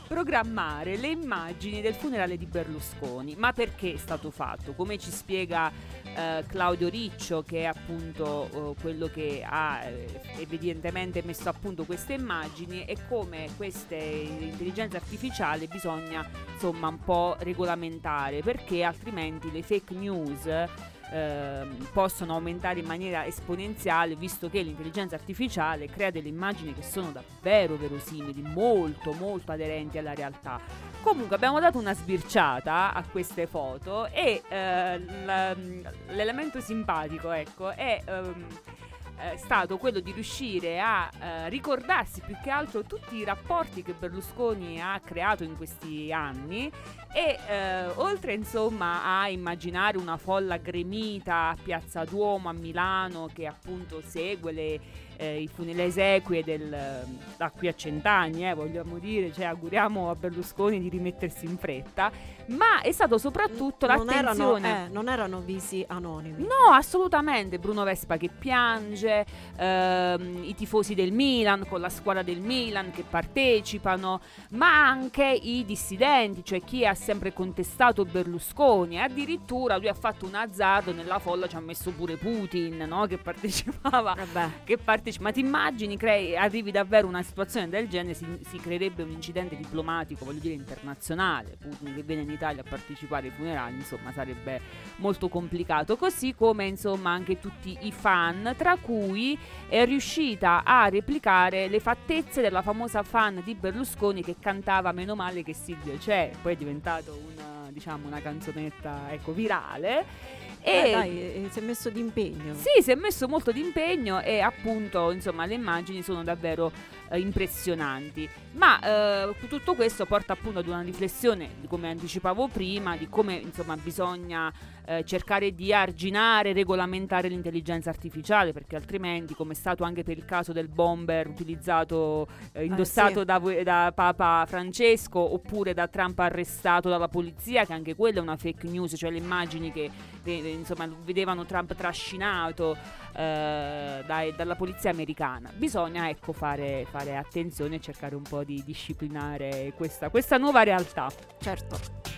programmare le immagini del funerale di Berlusconi. Ma perché è stato fatto? Come ci spiega eh, Claudio Riccio, che è appunto eh, quello che ha eh, evidentemente messo a punto queste immagini e come queste intelligenze artificiali bisogna insomma un po' regolamentare perché altrimenti le fake news ehm, possono aumentare in maniera esponenziale visto che l'intelligenza artificiale crea delle immagini che sono davvero verosimili, molto molto aderenti alla realtà. Comunque abbiamo dato una sbirciata a queste foto e eh, l'elemento simpatico ecco, è ehm, è stato quello di riuscire a eh, ricordarsi più che altro tutti i rapporti che Berlusconi ha creato in questi anni e eh, oltre insomma a immaginare una folla gremita a Piazza Duomo a Milano che appunto segue le, eh, i fune- le esequie del, da qui a cent'anni, eh, vogliamo dire, cioè auguriamo a Berlusconi di rimettersi in fretta, ma è stato soprattutto
non erano,
l'attenzione...
eh, non erano visi anonimi.
No, assolutamente. Bruno Vespa che piange, ehm, i tifosi del Milan con la squadra del Milan che partecipano, ma anche i dissidenti, cioè chi ha sempre contestato Berlusconi. Addirittura lui ha fatto un azzardo nella folla, ci ha messo pure Putin, no? Che partecipava.
Vabbè.
Che partecipa. Ma ti immagini, crei, arrivi davvero a una situazione del genere, si, si creerebbe un incidente diplomatico, voglio dire, internazionale. Putin che viene in Italia a partecipare ai funerali, insomma, sarebbe molto complicato. Così come, insomma, anche tutti i fan, tra cui è riuscita a replicare le fattezze della famosa fan di Berlusconi che cantava Meno male che Silvio c'è, poi è diventato una, diciamo, una canzonetta ecco, virale.
Eh,
E
dai, eh, si è messo d'impegno.
sì, si è messo molto d'impegno e appunto, insomma, le immagini sono davvero eh, impressionanti. Ma eh, tutto questo porta appunto ad una riflessione, come anticipavo prima, di come insomma bisogna eh, cercare di arginare, regolamentare l'intelligenza artificiale, perché altrimenti, come è stato anche per il caso del bomber utilizzato, eh, indossato
sì.
da, da Papa Francesco, oppure da Trump arrestato dalla polizia, che anche quella è una fake news, cioè le immagini che eh, insomma vedevano Trump trascinato eh, dai- dalla polizia americana. Bisogna ecco fare, fare attenzione e cercare un po' di disciplinare questa, questa nuova realtà.
Certo.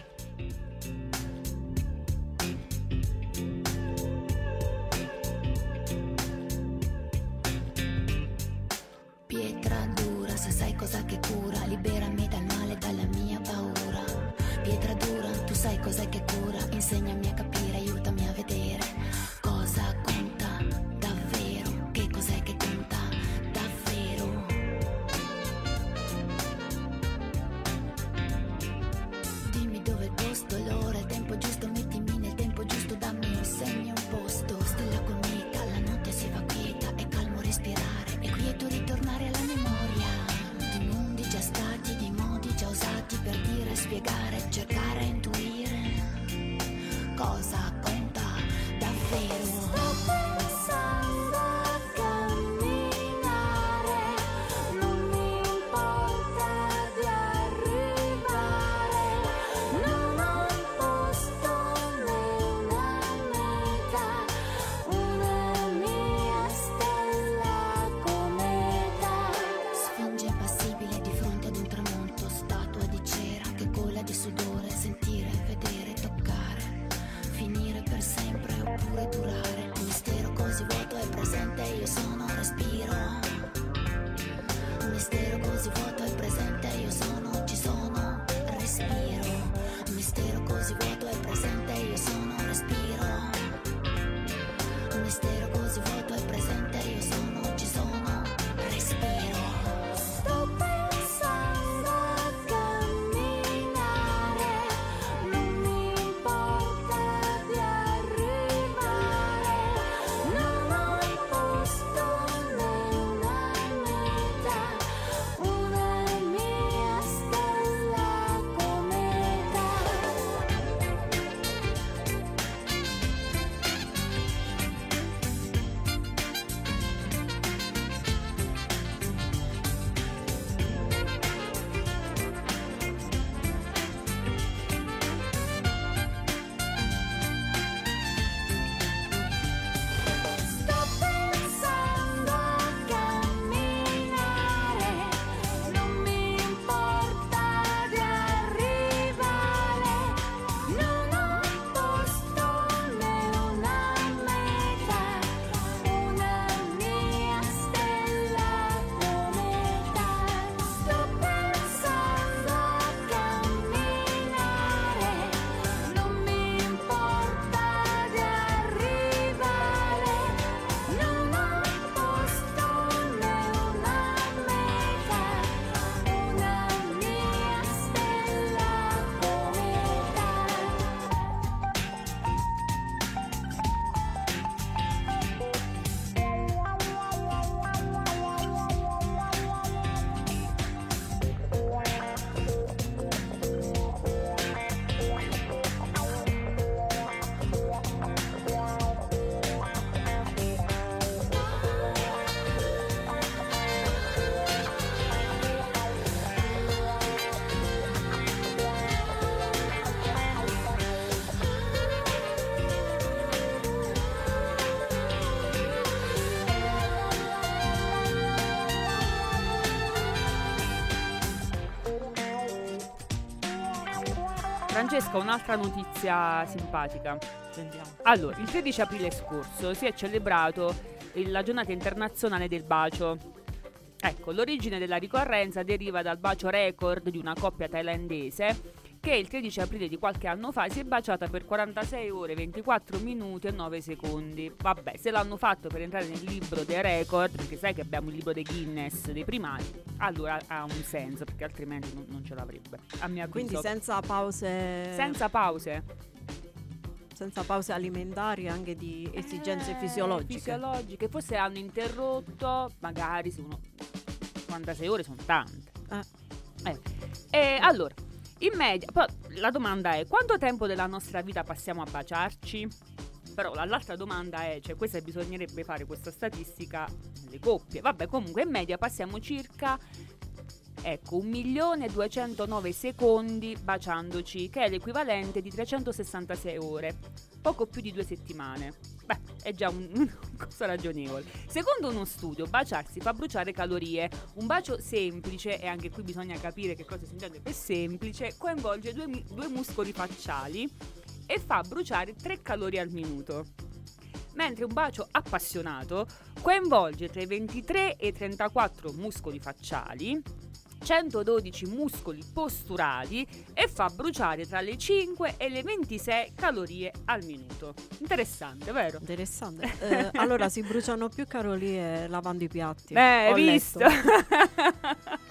Francesca, un'altra notizia simpatica.
Sentiamo.
Allora, il 13 aprile scorso si è celebrato la giornata internazionale del bacio. Ecco, l'origine della ricorrenza deriva dal bacio record di una coppia thailandese che il 13 aprile di qualche anno fa si è baciata per 46 ore, 24 minuti e 9 secondi. Vabbè, se l'hanno fatto per entrare nel libro dei record, perché sai che abbiamo il libro dei Guinness dei primati, allora ha un senso, perché altrimenti non, non ce l'avrebbe. A avviso.
Quindi senza pause,
Senza pause.
senza pause alimentari anche di esigenze
Eh,
fisiologiche.
Fisiologiche, forse hanno interrotto, magari se uno 46 ore sono tante.
Eh.
Eh. E allora, in media, poi la domanda è quanto tempo della nostra vita passiamo a baciarci? Però la- l'altra domanda è, cioè questa bisognerebbe fare questa statistica nelle coppie. Vabbè, comunque in media passiamo circa ecco 1.209 secondi baciandoci, che è l'equivalente di 366 ore, poco più di due settimane. Beh, è già un- una cosa ragionevole. Secondo uno studio, baciarsi fa bruciare calorie. Un bacio semplice, e anche qui bisogna capire che cosa si intende per semplice, coinvolge due, due muscoli facciali e fa bruciare 3 calorie al minuto. Mentre un bacio appassionato coinvolge tra i 23 e i 34 muscoli facciali, 112 muscoli posturali e fa bruciare tra le 5 e le 26 calorie al minuto. Interessante, vero?
Interessante. (laughs) Eh, allora si bruciano più calorie lavando i piatti.
Beh,
Ho
visto? (laughs)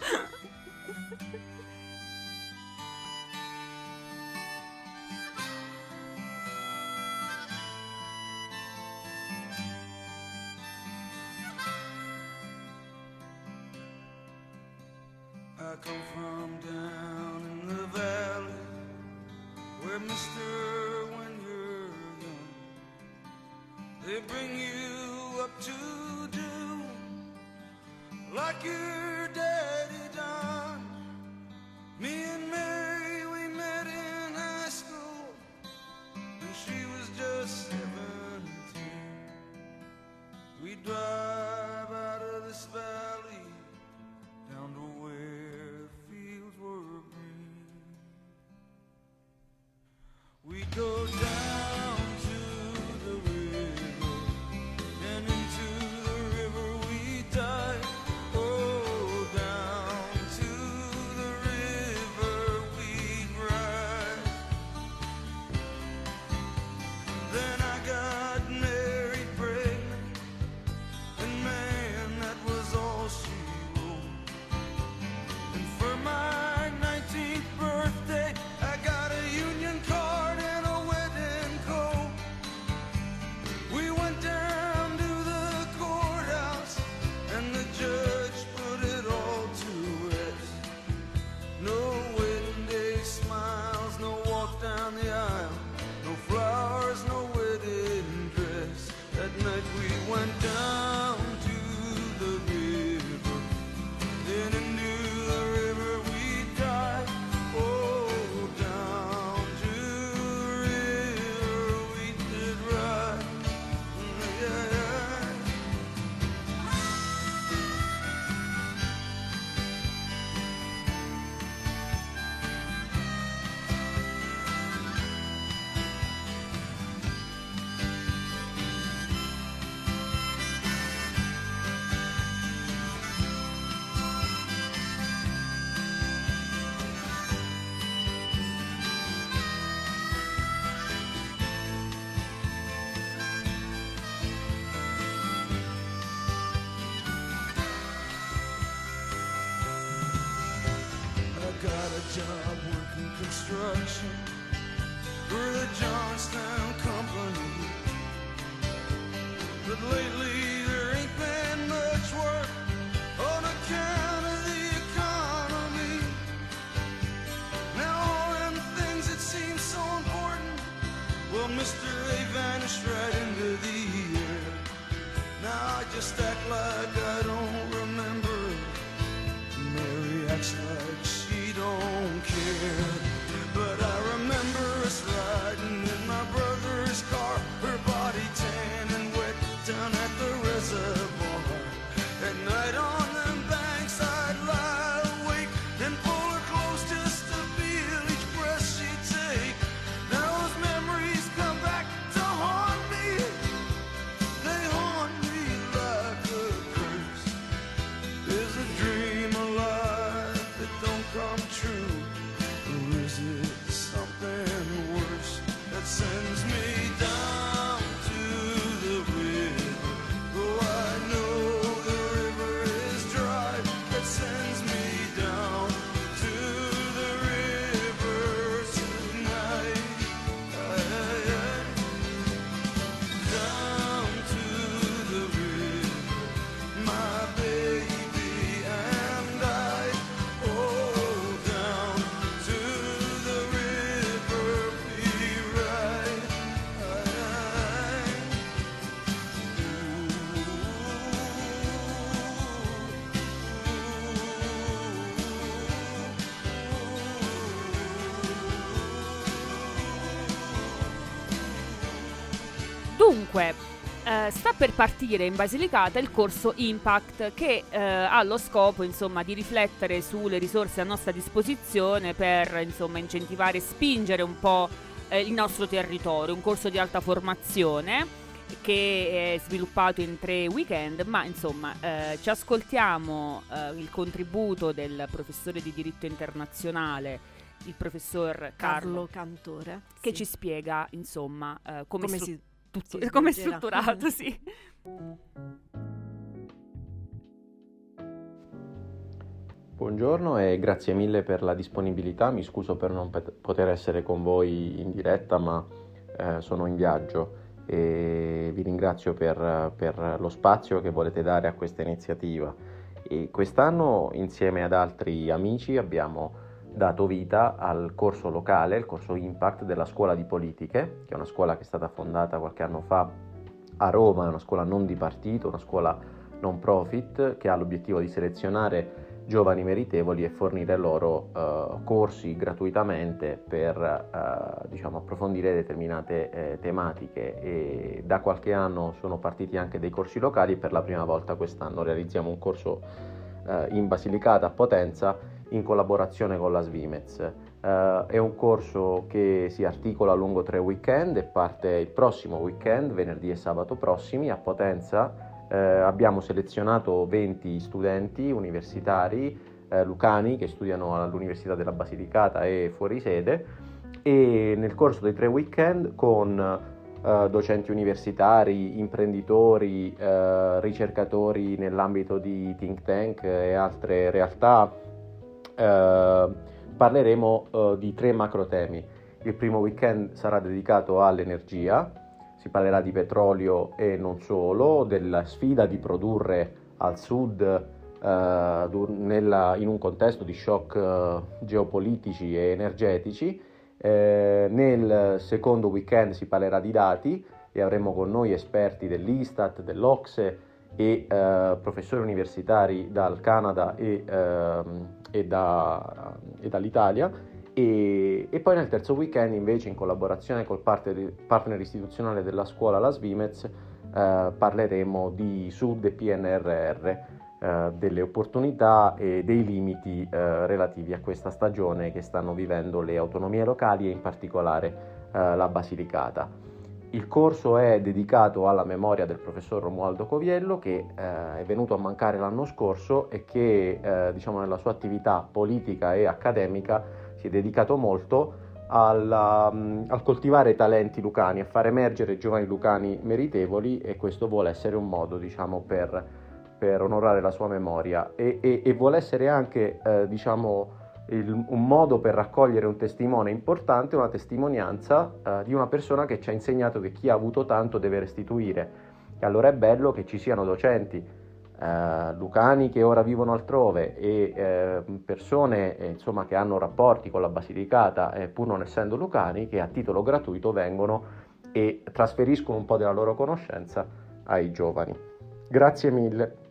construction for the Johnstown Company. But lately there ain't been much work on account of the economy. Now all them things that seem so important, well, Mister, they vanished right into the air. Now I just act like
per partire in Basilicata il corso Impact che eh, ha lo scopo insomma, di riflettere sulle risorse a nostra disposizione per insomma, incentivare e spingere un po' eh, il nostro territorio, un corso di alta formazione che è sviluppato in tre weekend, ma insomma eh, ci ascoltiamo eh, il contributo del professore di diritto internazionale, il professor Carlo,
Carlo Cantore.
che
sì.
ci spiega insomma eh, come,
come
stru-
si,
tutto-
si
come è strutturato, sì.
Buongiorno e grazie mille per la disponibilità. Mi scuso per non pot- poter essere con voi in diretta, ma eh, sono in viaggio e vi ringrazio per, per lo spazio che volete dare a questa iniziativa. E quest'anno, insieme ad altri amici, abbiamo dato vita al corso locale, il corso Impact della Scuola di Politiche, che è una scuola che è stata fondata qualche anno fa a Roma, è una scuola non di partito, una scuola non profit che ha l'obiettivo di selezionare giovani meritevoli e fornire loro eh, corsi gratuitamente per eh, diciamo, approfondire determinate eh, tematiche. E da qualche anno sono partiti anche dei corsi locali e per la prima volta quest'anno realizziamo un corso eh, in Basilicata a Potenza in collaborazione con la Svimez. Eh, è un corso che si articola lungo tre weekend e parte il prossimo weekend, venerdì e sabato prossimi, a Potenza eh, abbiamo selezionato 20 studenti universitari eh, lucani che studiano all'Università della Basilicata e fuori sede e nel corso dei tre weekend con docenti universitari, imprenditori, ricercatori nell'ambito di think tank e altre realtà eh, parleremo eh, di tre macro temi. Il primo weekend sarà dedicato all'energia, si parlerà di petrolio e non solo, della sfida di produrre al sud eh, nella- in un contesto di shock eh, geopolitici e energetici. Eh, nel secondo weekend si parlerà di dati e avremo con noi esperti dell'Istat, dell'Ocse e eh, professori universitari dal Canada e, ehm, e da- e dall'Italia e, e poi nel terzo weekend invece in collaborazione col partner, partner istituzionale della scuola, la Svimez, eh, parleremo di Sud e PNRR, eh, delle opportunità e dei limiti eh, relativi a questa stagione che stanno vivendo le autonomie locali e in particolare eh, la Basilicata. Il corso è dedicato alla memoria del professor Romualdo Coviello che eh, è venuto a mancare l'anno scorso e che eh, diciamo nella sua attività politica e accademica si è dedicato molto alla, mh, al coltivare talenti lucani, a far emergere giovani lucani meritevoli e questo vuole essere un modo diciamo, per, per onorare la sua memoria e, e- e vuole essere anche eh, diciamo, il- un modo per raccogliere un testimone importante, una testimonianza eh, di una persona che ci ha insegnato che chi ha avuto tanto deve restituire. E allora è bello che ci siano docenti eh, lucani che ora vivono altrove e eh, persone eh, insomma, che hanno rapporti con la Basilicata eh, pur non essendo lucani che a titolo gratuito vengono e trasferiscono un po' della loro conoscenza ai giovani. Grazie mille.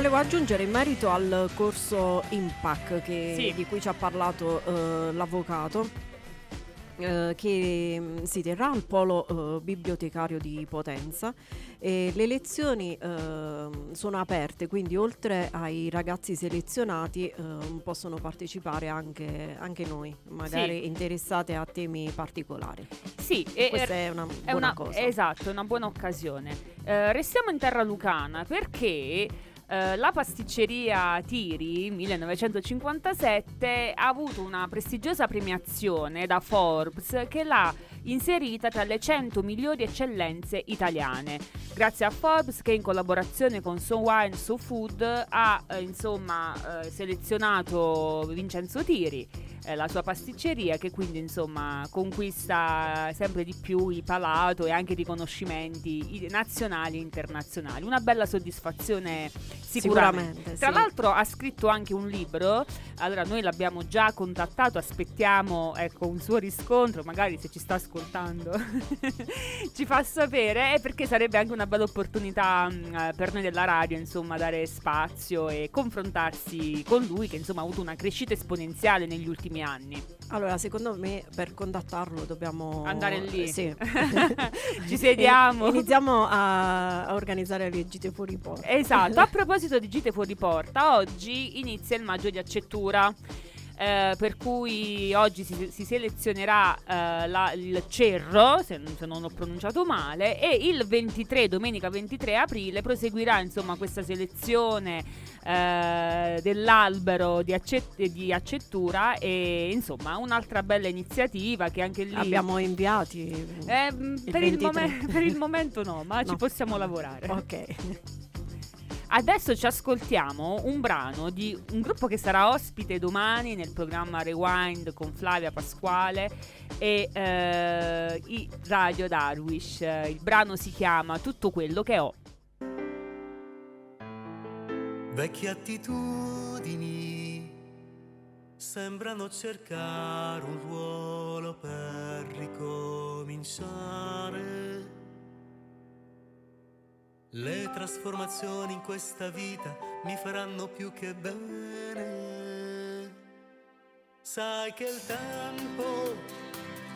Volevo aggiungere in merito al corso IMPAC che-
Sì.
di cui ci ha parlato eh, l'avvocato. eh, che mm, si terrà al polo eh, bibliotecario di Potenza e le lezioni ehm, sono aperte quindi oltre ai ragazzi selezionati ehm, possono partecipare anche, anche noi magari
Sì.
interessate a temi particolari
Sì,
questa è una
È
buona
una,
cosa
Esatto, è una buona occasione. Eh, restiamo in terra lucana perché eh, la pasticceria Tiri 1957 ha avuto una prestigiosa premiazione da Forbes che l'ha inserita tra le 100 migliori eccellenze italiane. Grazie a Forbes che in collaborazione con So Wine So Food ha eh, insomma eh, selezionato Vincenzo Tiri eh, la sua pasticceria che quindi insomma conquista sempre di più il palato e anche riconoscimenti i- nazionali e internazionali. Una bella soddisfazione sicuramente.
Sicuramente,
Tra
sì.
l'altro ha scritto anche un libro, allora noi l'abbiamo già contattato, aspettiamo ecco, un suo riscontro, magari se ci sta ascoltando (laughs) ci fa sapere, perché sarebbe anche una bella opportunità mh, eh, per noi della radio, insomma, dare spazio e confrontarsi con lui che insomma ha avuto una crescita esponenziale negli ultimi anni.
Allora, secondo me per contattarlo dobbiamo
Andare lì.
Sì. (laughs)
Ci sediamo. (laughs)
E- Iniziamo a, a organizzare le gite fuori porta.
Esatto, a (laughs) proposito di gite fuori porta, oggi inizia il maggio di accettura. Eh, per cui oggi si, si selezionerà eh, la- il cerro, se, se non ho pronunciato male, e il 23, domenica 23 aprile, proseguirà insomma questa selezione eh, dell'albero di, accet- di accettura e insomma un'altra bella iniziativa che anche lì...
Abbiamo inviati.
Eh,
il
per, il
23.
momen- per il momento no, ma (laughs) ci
No.
possiamo lavorare.
Ok.
Adesso ci ascoltiamo un brano di un gruppo che sarà ospite domani nel programma Rewind con Flavia Pasquale e eh, i Radio Darwish. Il brano si chiama Tutto quello che ho.
Vecchie attitudini sembrano cercare un ruolo per ricominciare. Le trasformazioni in questa vita mi faranno più che bene. Sai che il tempo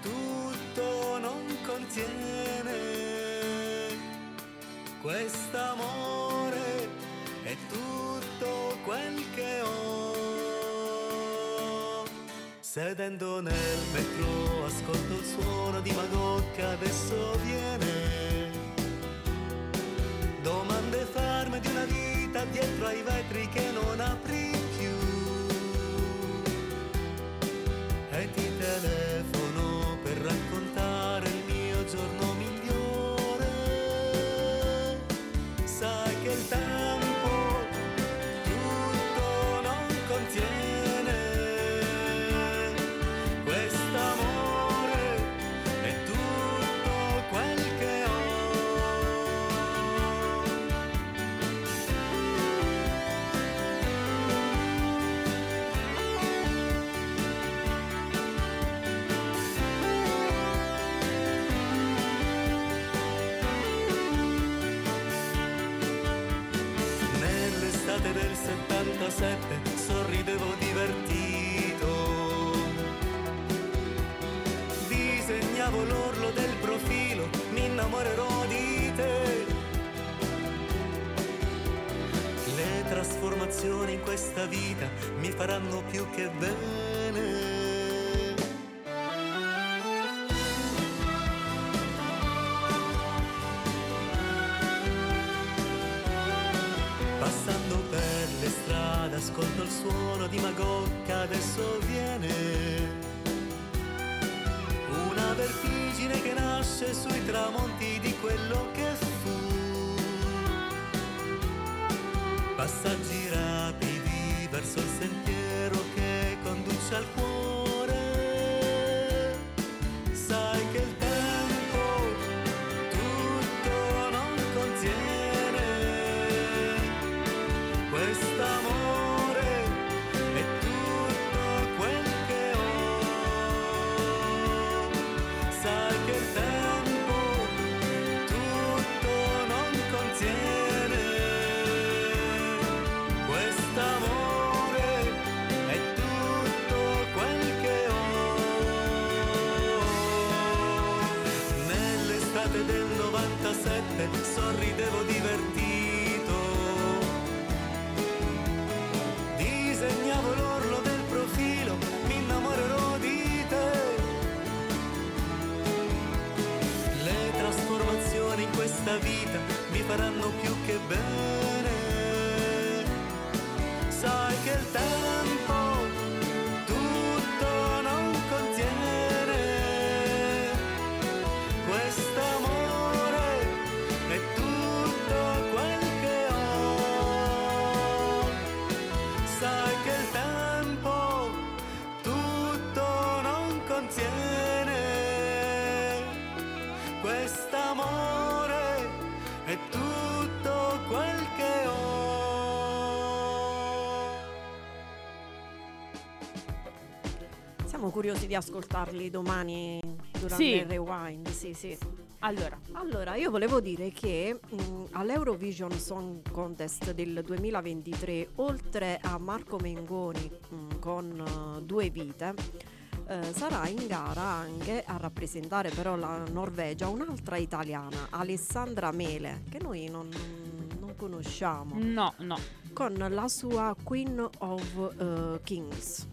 tutto non contiene. Quest'amore è tutto quel che ho. Sedendo nel metro ascolto il suono di Magot che adesso viene. Dietro ai vetri che non apri
trasformazioni in questa vita mi faranno più che bene. Vita
Siamo curiosi di ascoltarli domani durante
Sì.
il rewind. Sì, sì.
Allora,
Allora, io volevo dire che mh, all'Eurovision Song Contest del 2023, oltre a Marco Mengoni mh, con eh, due vite, eh, sarà in gara anche a rappresentare però la Norvegia un'altra italiana, Alessandra Mele, che noi non, non conosciamo,
no, no.
con la sua Queen of eh, Kings.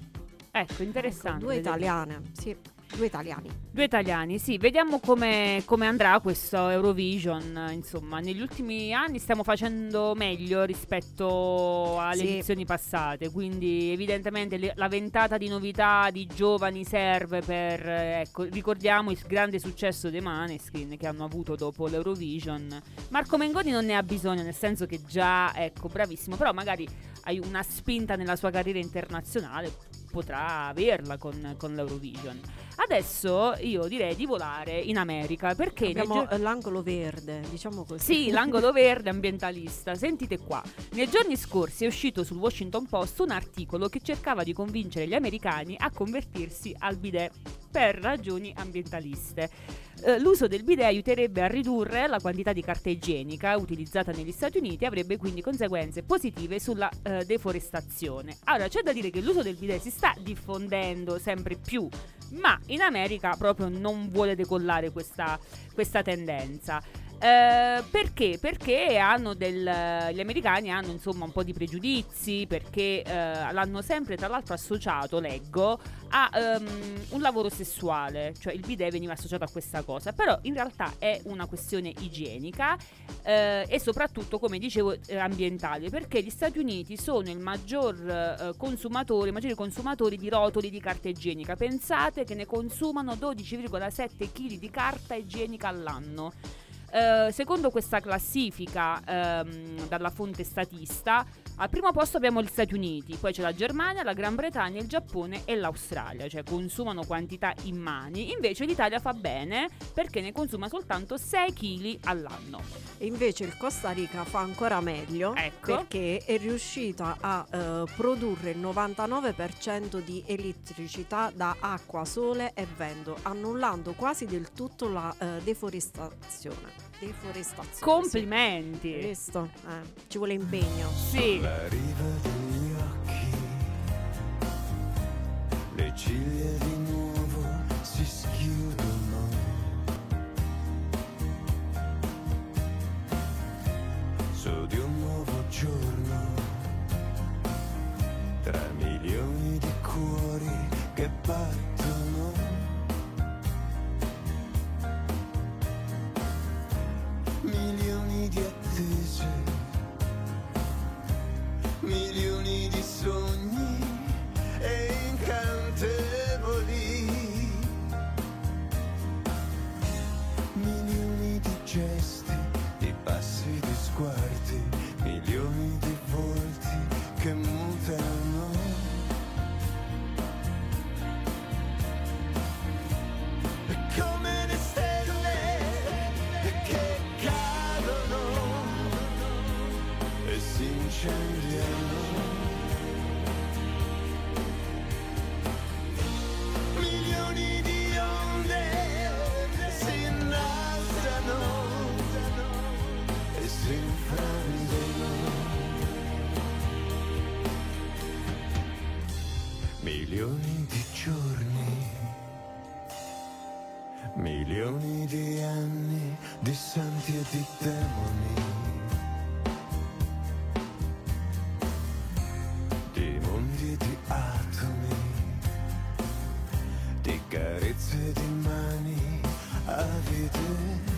Ecco, interessante.
Due
vedete.
italiane, sì, due italiani.
Due italiani, sì, vediamo come, come andrà questo Eurovision. Insomma, negli ultimi anni stiamo facendo meglio rispetto alle
Sì.
edizioni passate, quindi evidentemente le- la ventata di novità di giovani serve per, ecco, ricordiamo il grande successo dei Maneskin che hanno avuto dopo l'Eurovision. Marco Mengoni non ne ha bisogno, nel senso che già, ecco, bravissimo, però magari hai una spinta nella sua carriera internazionale, potrà averla con, con l'Eurovision. Adesso io direi di volare in America perché
Abbiamo
gio-
eh, l'angolo verde, diciamo così.
sì, (laughs) l'angolo verde ambientalista. Sentite qua. Nei giorni scorsi è uscito sul Washington Post un articolo che cercava di convincere gli americani a convertirsi al bidet per ragioni ambientaliste. Eh, l'uso del bidet aiuterebbe a ridurre la quantità di carta igienica utilizzata negli Stati Uniti e avrebbe quindi conseguenze positive sulla eh, deforestazione. Allora, c'è da dire che l'uso del bidet si sta diffondendo sempre più, ma in America proprio non vuole decollare questa, questa tendenza. Eh, perché? Perché del, gli americani hanno insomma un po' di pregiudizi, perché eh, l'hanno sempre tra l'altro associato, leggo, a ehm, un lavoro sessuale, cioè il bidet veniva associato a questa cosa, però in realtà è una questione igienica eh, e soprattutto, come dicevo, eh, ambientale, perché gli Stati Uniti sono il maggior eh, consumatore, i maggiori consumatori di rotoli di carta igienica. Pensate che ne consumano 12,7 kg di carta igienica all'anno. Eh, secondo questa classifica ehm, dalla fonte statista, al primo posto abbiamo gli Stati Uniti, poi c'è la Germania, la Gran Bretagna, il Giappone e l'Australia, cioè consumano quantità immani. Invece l'Italia fa bene perché ne consuma soltanto 6 kg all'anno.
E invece il Costa Rica fa ancora meglio
Ecco.
perché è riuscita a eh, produrre il 99% di elettricità da acqua, sole e vento, annullando quasi del tutto la eh, deforestazione. Deforestazione.
Complimenti.
Sì. Visto? Eh, ci vuole impegno.
Sì.
La riva degli occhi, le ciglia di nuovo si schiudono. Su di un nuovo giorno, tra milioni di cuori che battono. Di anni di santi e di demoni. di mondi e di atomi, di carezze di mani avide.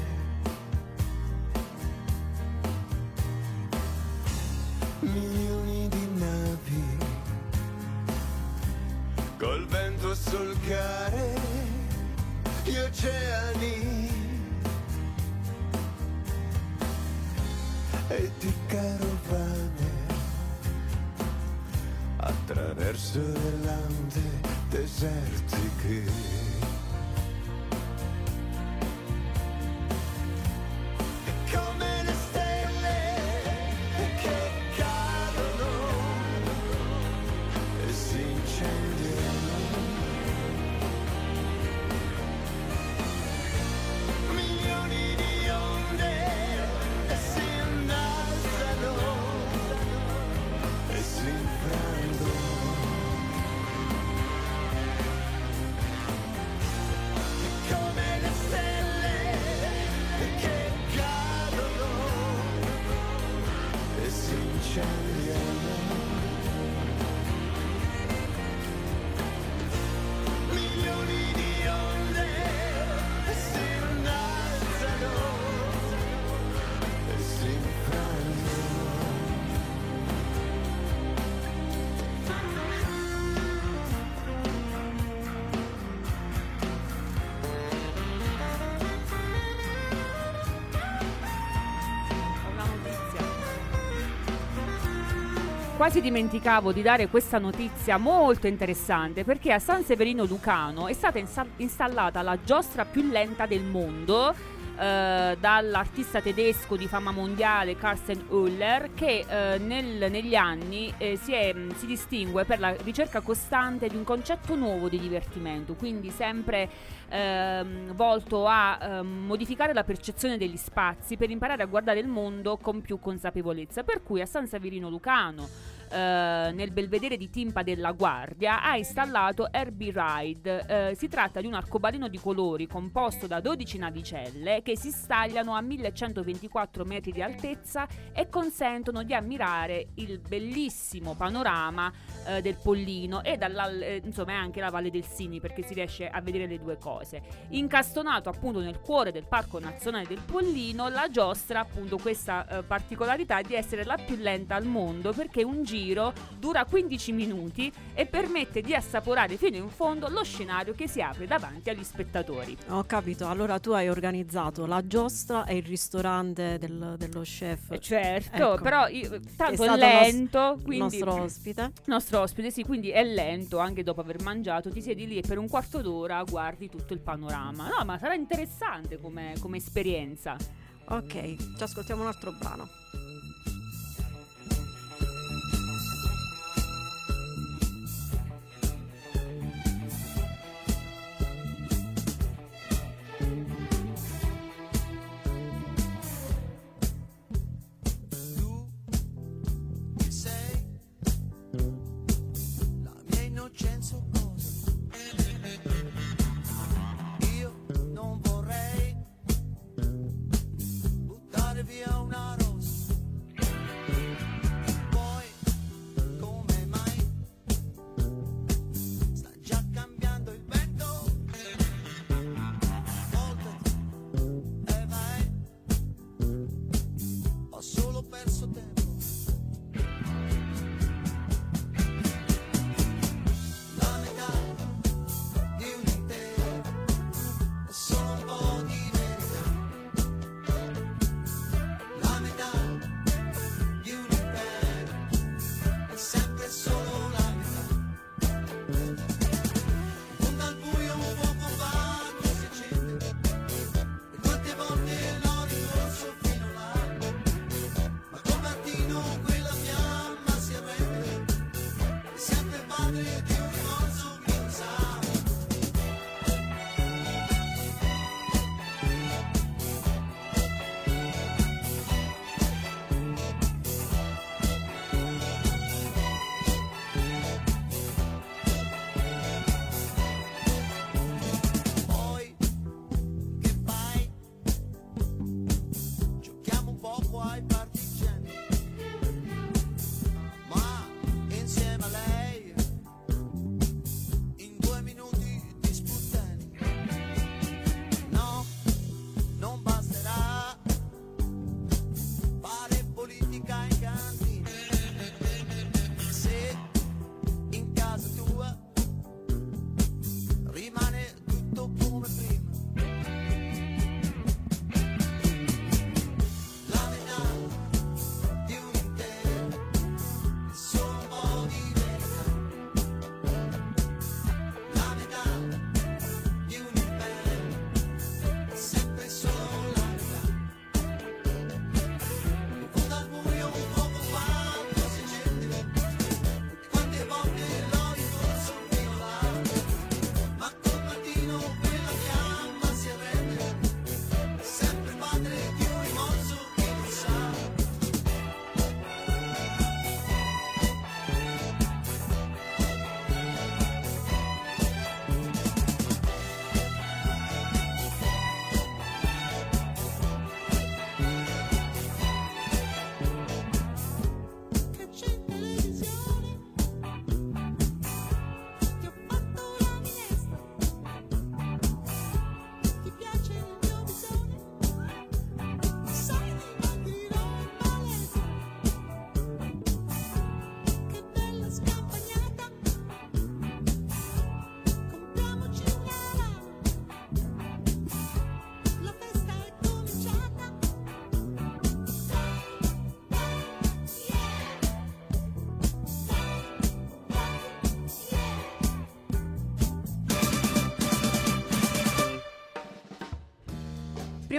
Quasi dimenticavo di dare questa notizia molto interessante perché a San Severino Lucano è stata insa- installata la giostra più lenta del mondo eh, dall'artista tedesco di fama mondiale Carsten Höller che eh, nel- negli anni eh, si, è- si distingue per la ricerca costante di un concetto nuovo di divertimento, quindi sempre ehm, volto a ehm, modificare la percezione degli spazi per imparare a guardare il mondo con più consapevolezza. Per cui a San Severino Lucano, eh, nel belvedere di Timpa della Guardia, ha installato Herbie Ride. Eh, si tratta di un arcobaleno di colori composto da 12 navicelle che si stagliano a 1124 metri di altezza e consentono di ammirare il bellissimo panorama eh, del Pollino e eh, insomma anche la Valle del Sini perché si riesce a vedere le due cose. Incastonato appunto nel cuore del Parco Nazionale del Pollino, la giostra ha appunto questa eh, particolarità di essere la più lenta al mondo perché un giro dura 15 minuti e permette di assaporare fino in fondo lo scenario che si apre davanti agli spettatori.
Ho capito, allora tu hai organizzato la giostra e il ristorante del- dello chef.
Eh, Certo,
Ecco.
però io- tanto è,
stato
lento,
nos-
quindi
nostro ospite.
nostro ospite, sì, quindi è lento anche dopo aver mangiato, ti siedi lì e per un quarto d'ora guardi tutto il panorama. No, ma sarà interessante come, come esperienza.
Ok, ci ascoltiamo un altro brano.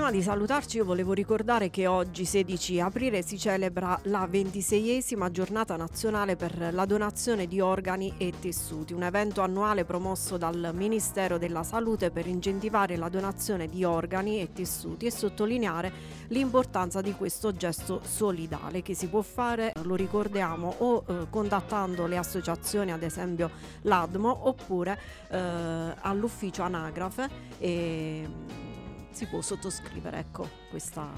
Prima di
salutarci io volevo ricordare che oggi 16 aprile si celebra la 26esima giornata nazionale per la donazione di organi e tessuti, un evento annuale promosso dal Ministero della Salute per incentivare la donazione di organi e tessuti e sottolineare l'importanza di questo gesto solidale che si può fare, lo ricordiamo, o eh, contattando le associazioni, ad esempio l'ADMO, oppure eh, all'ufficio anagrafe e si può sottoscrivere ecco questa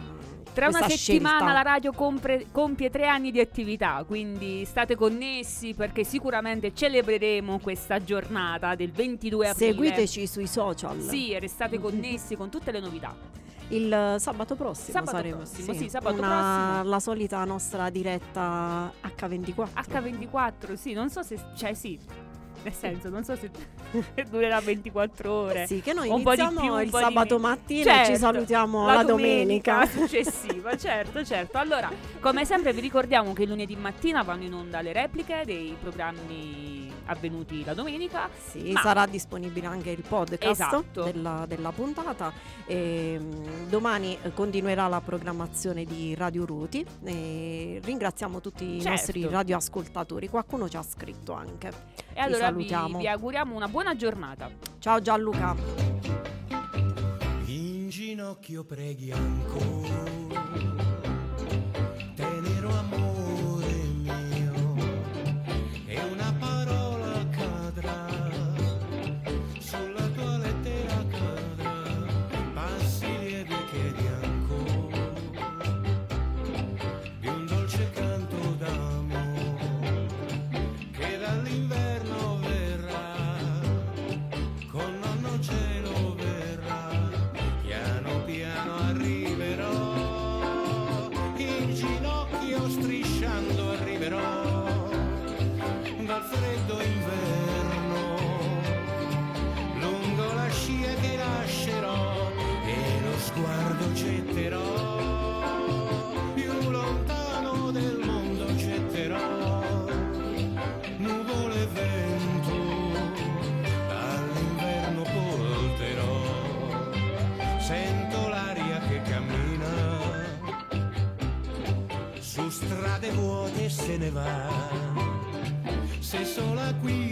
Tra una
questa
settimana
scelta.
la radio compre- compie tre anni di attività, quindi state connessi perché sicuramente celebreremo questa giornata del 22 aprile.
seguiteci sui social
Sì, e restate (laughs) connessi con tutte le novità.
il sabato prossimo
Sabato
saremo
prossimo, sì, sabato
una-
prossimo.
la solita nostra diretta H24
H24, sì, non so se... cioè sì, nel senso, non so se (laughs) durerà 24 ore.
Sì, che noi
Un po' di
iniziamo
più, un
il
po' di
sabato
meno.
mattina e
Certo,
ci salutiamo la domenica. (laughs)
successiva, (laughs) certo, certo. Allora, come sempre vi ricordiamo che lunedì mattina vanno in onda le repliche dei programmi avvenuti la domenica.
Sì,
Ma-
sarà disponibile anche il podcast
Esatto.
della, della puntata. E, mm, domani eh, continuerà la programmazione di Radio Ruti. E ringraziamo tutti i
Certo.
nostri radioascoltatori. Qualcuno ci ha scritto anche.
E allora vi,
salutiamo.
vi auguriamo una buona giornata.
Ciao Gianluca.
In ginocchio preghi ancora, tenero amore
ne va. Se sola qui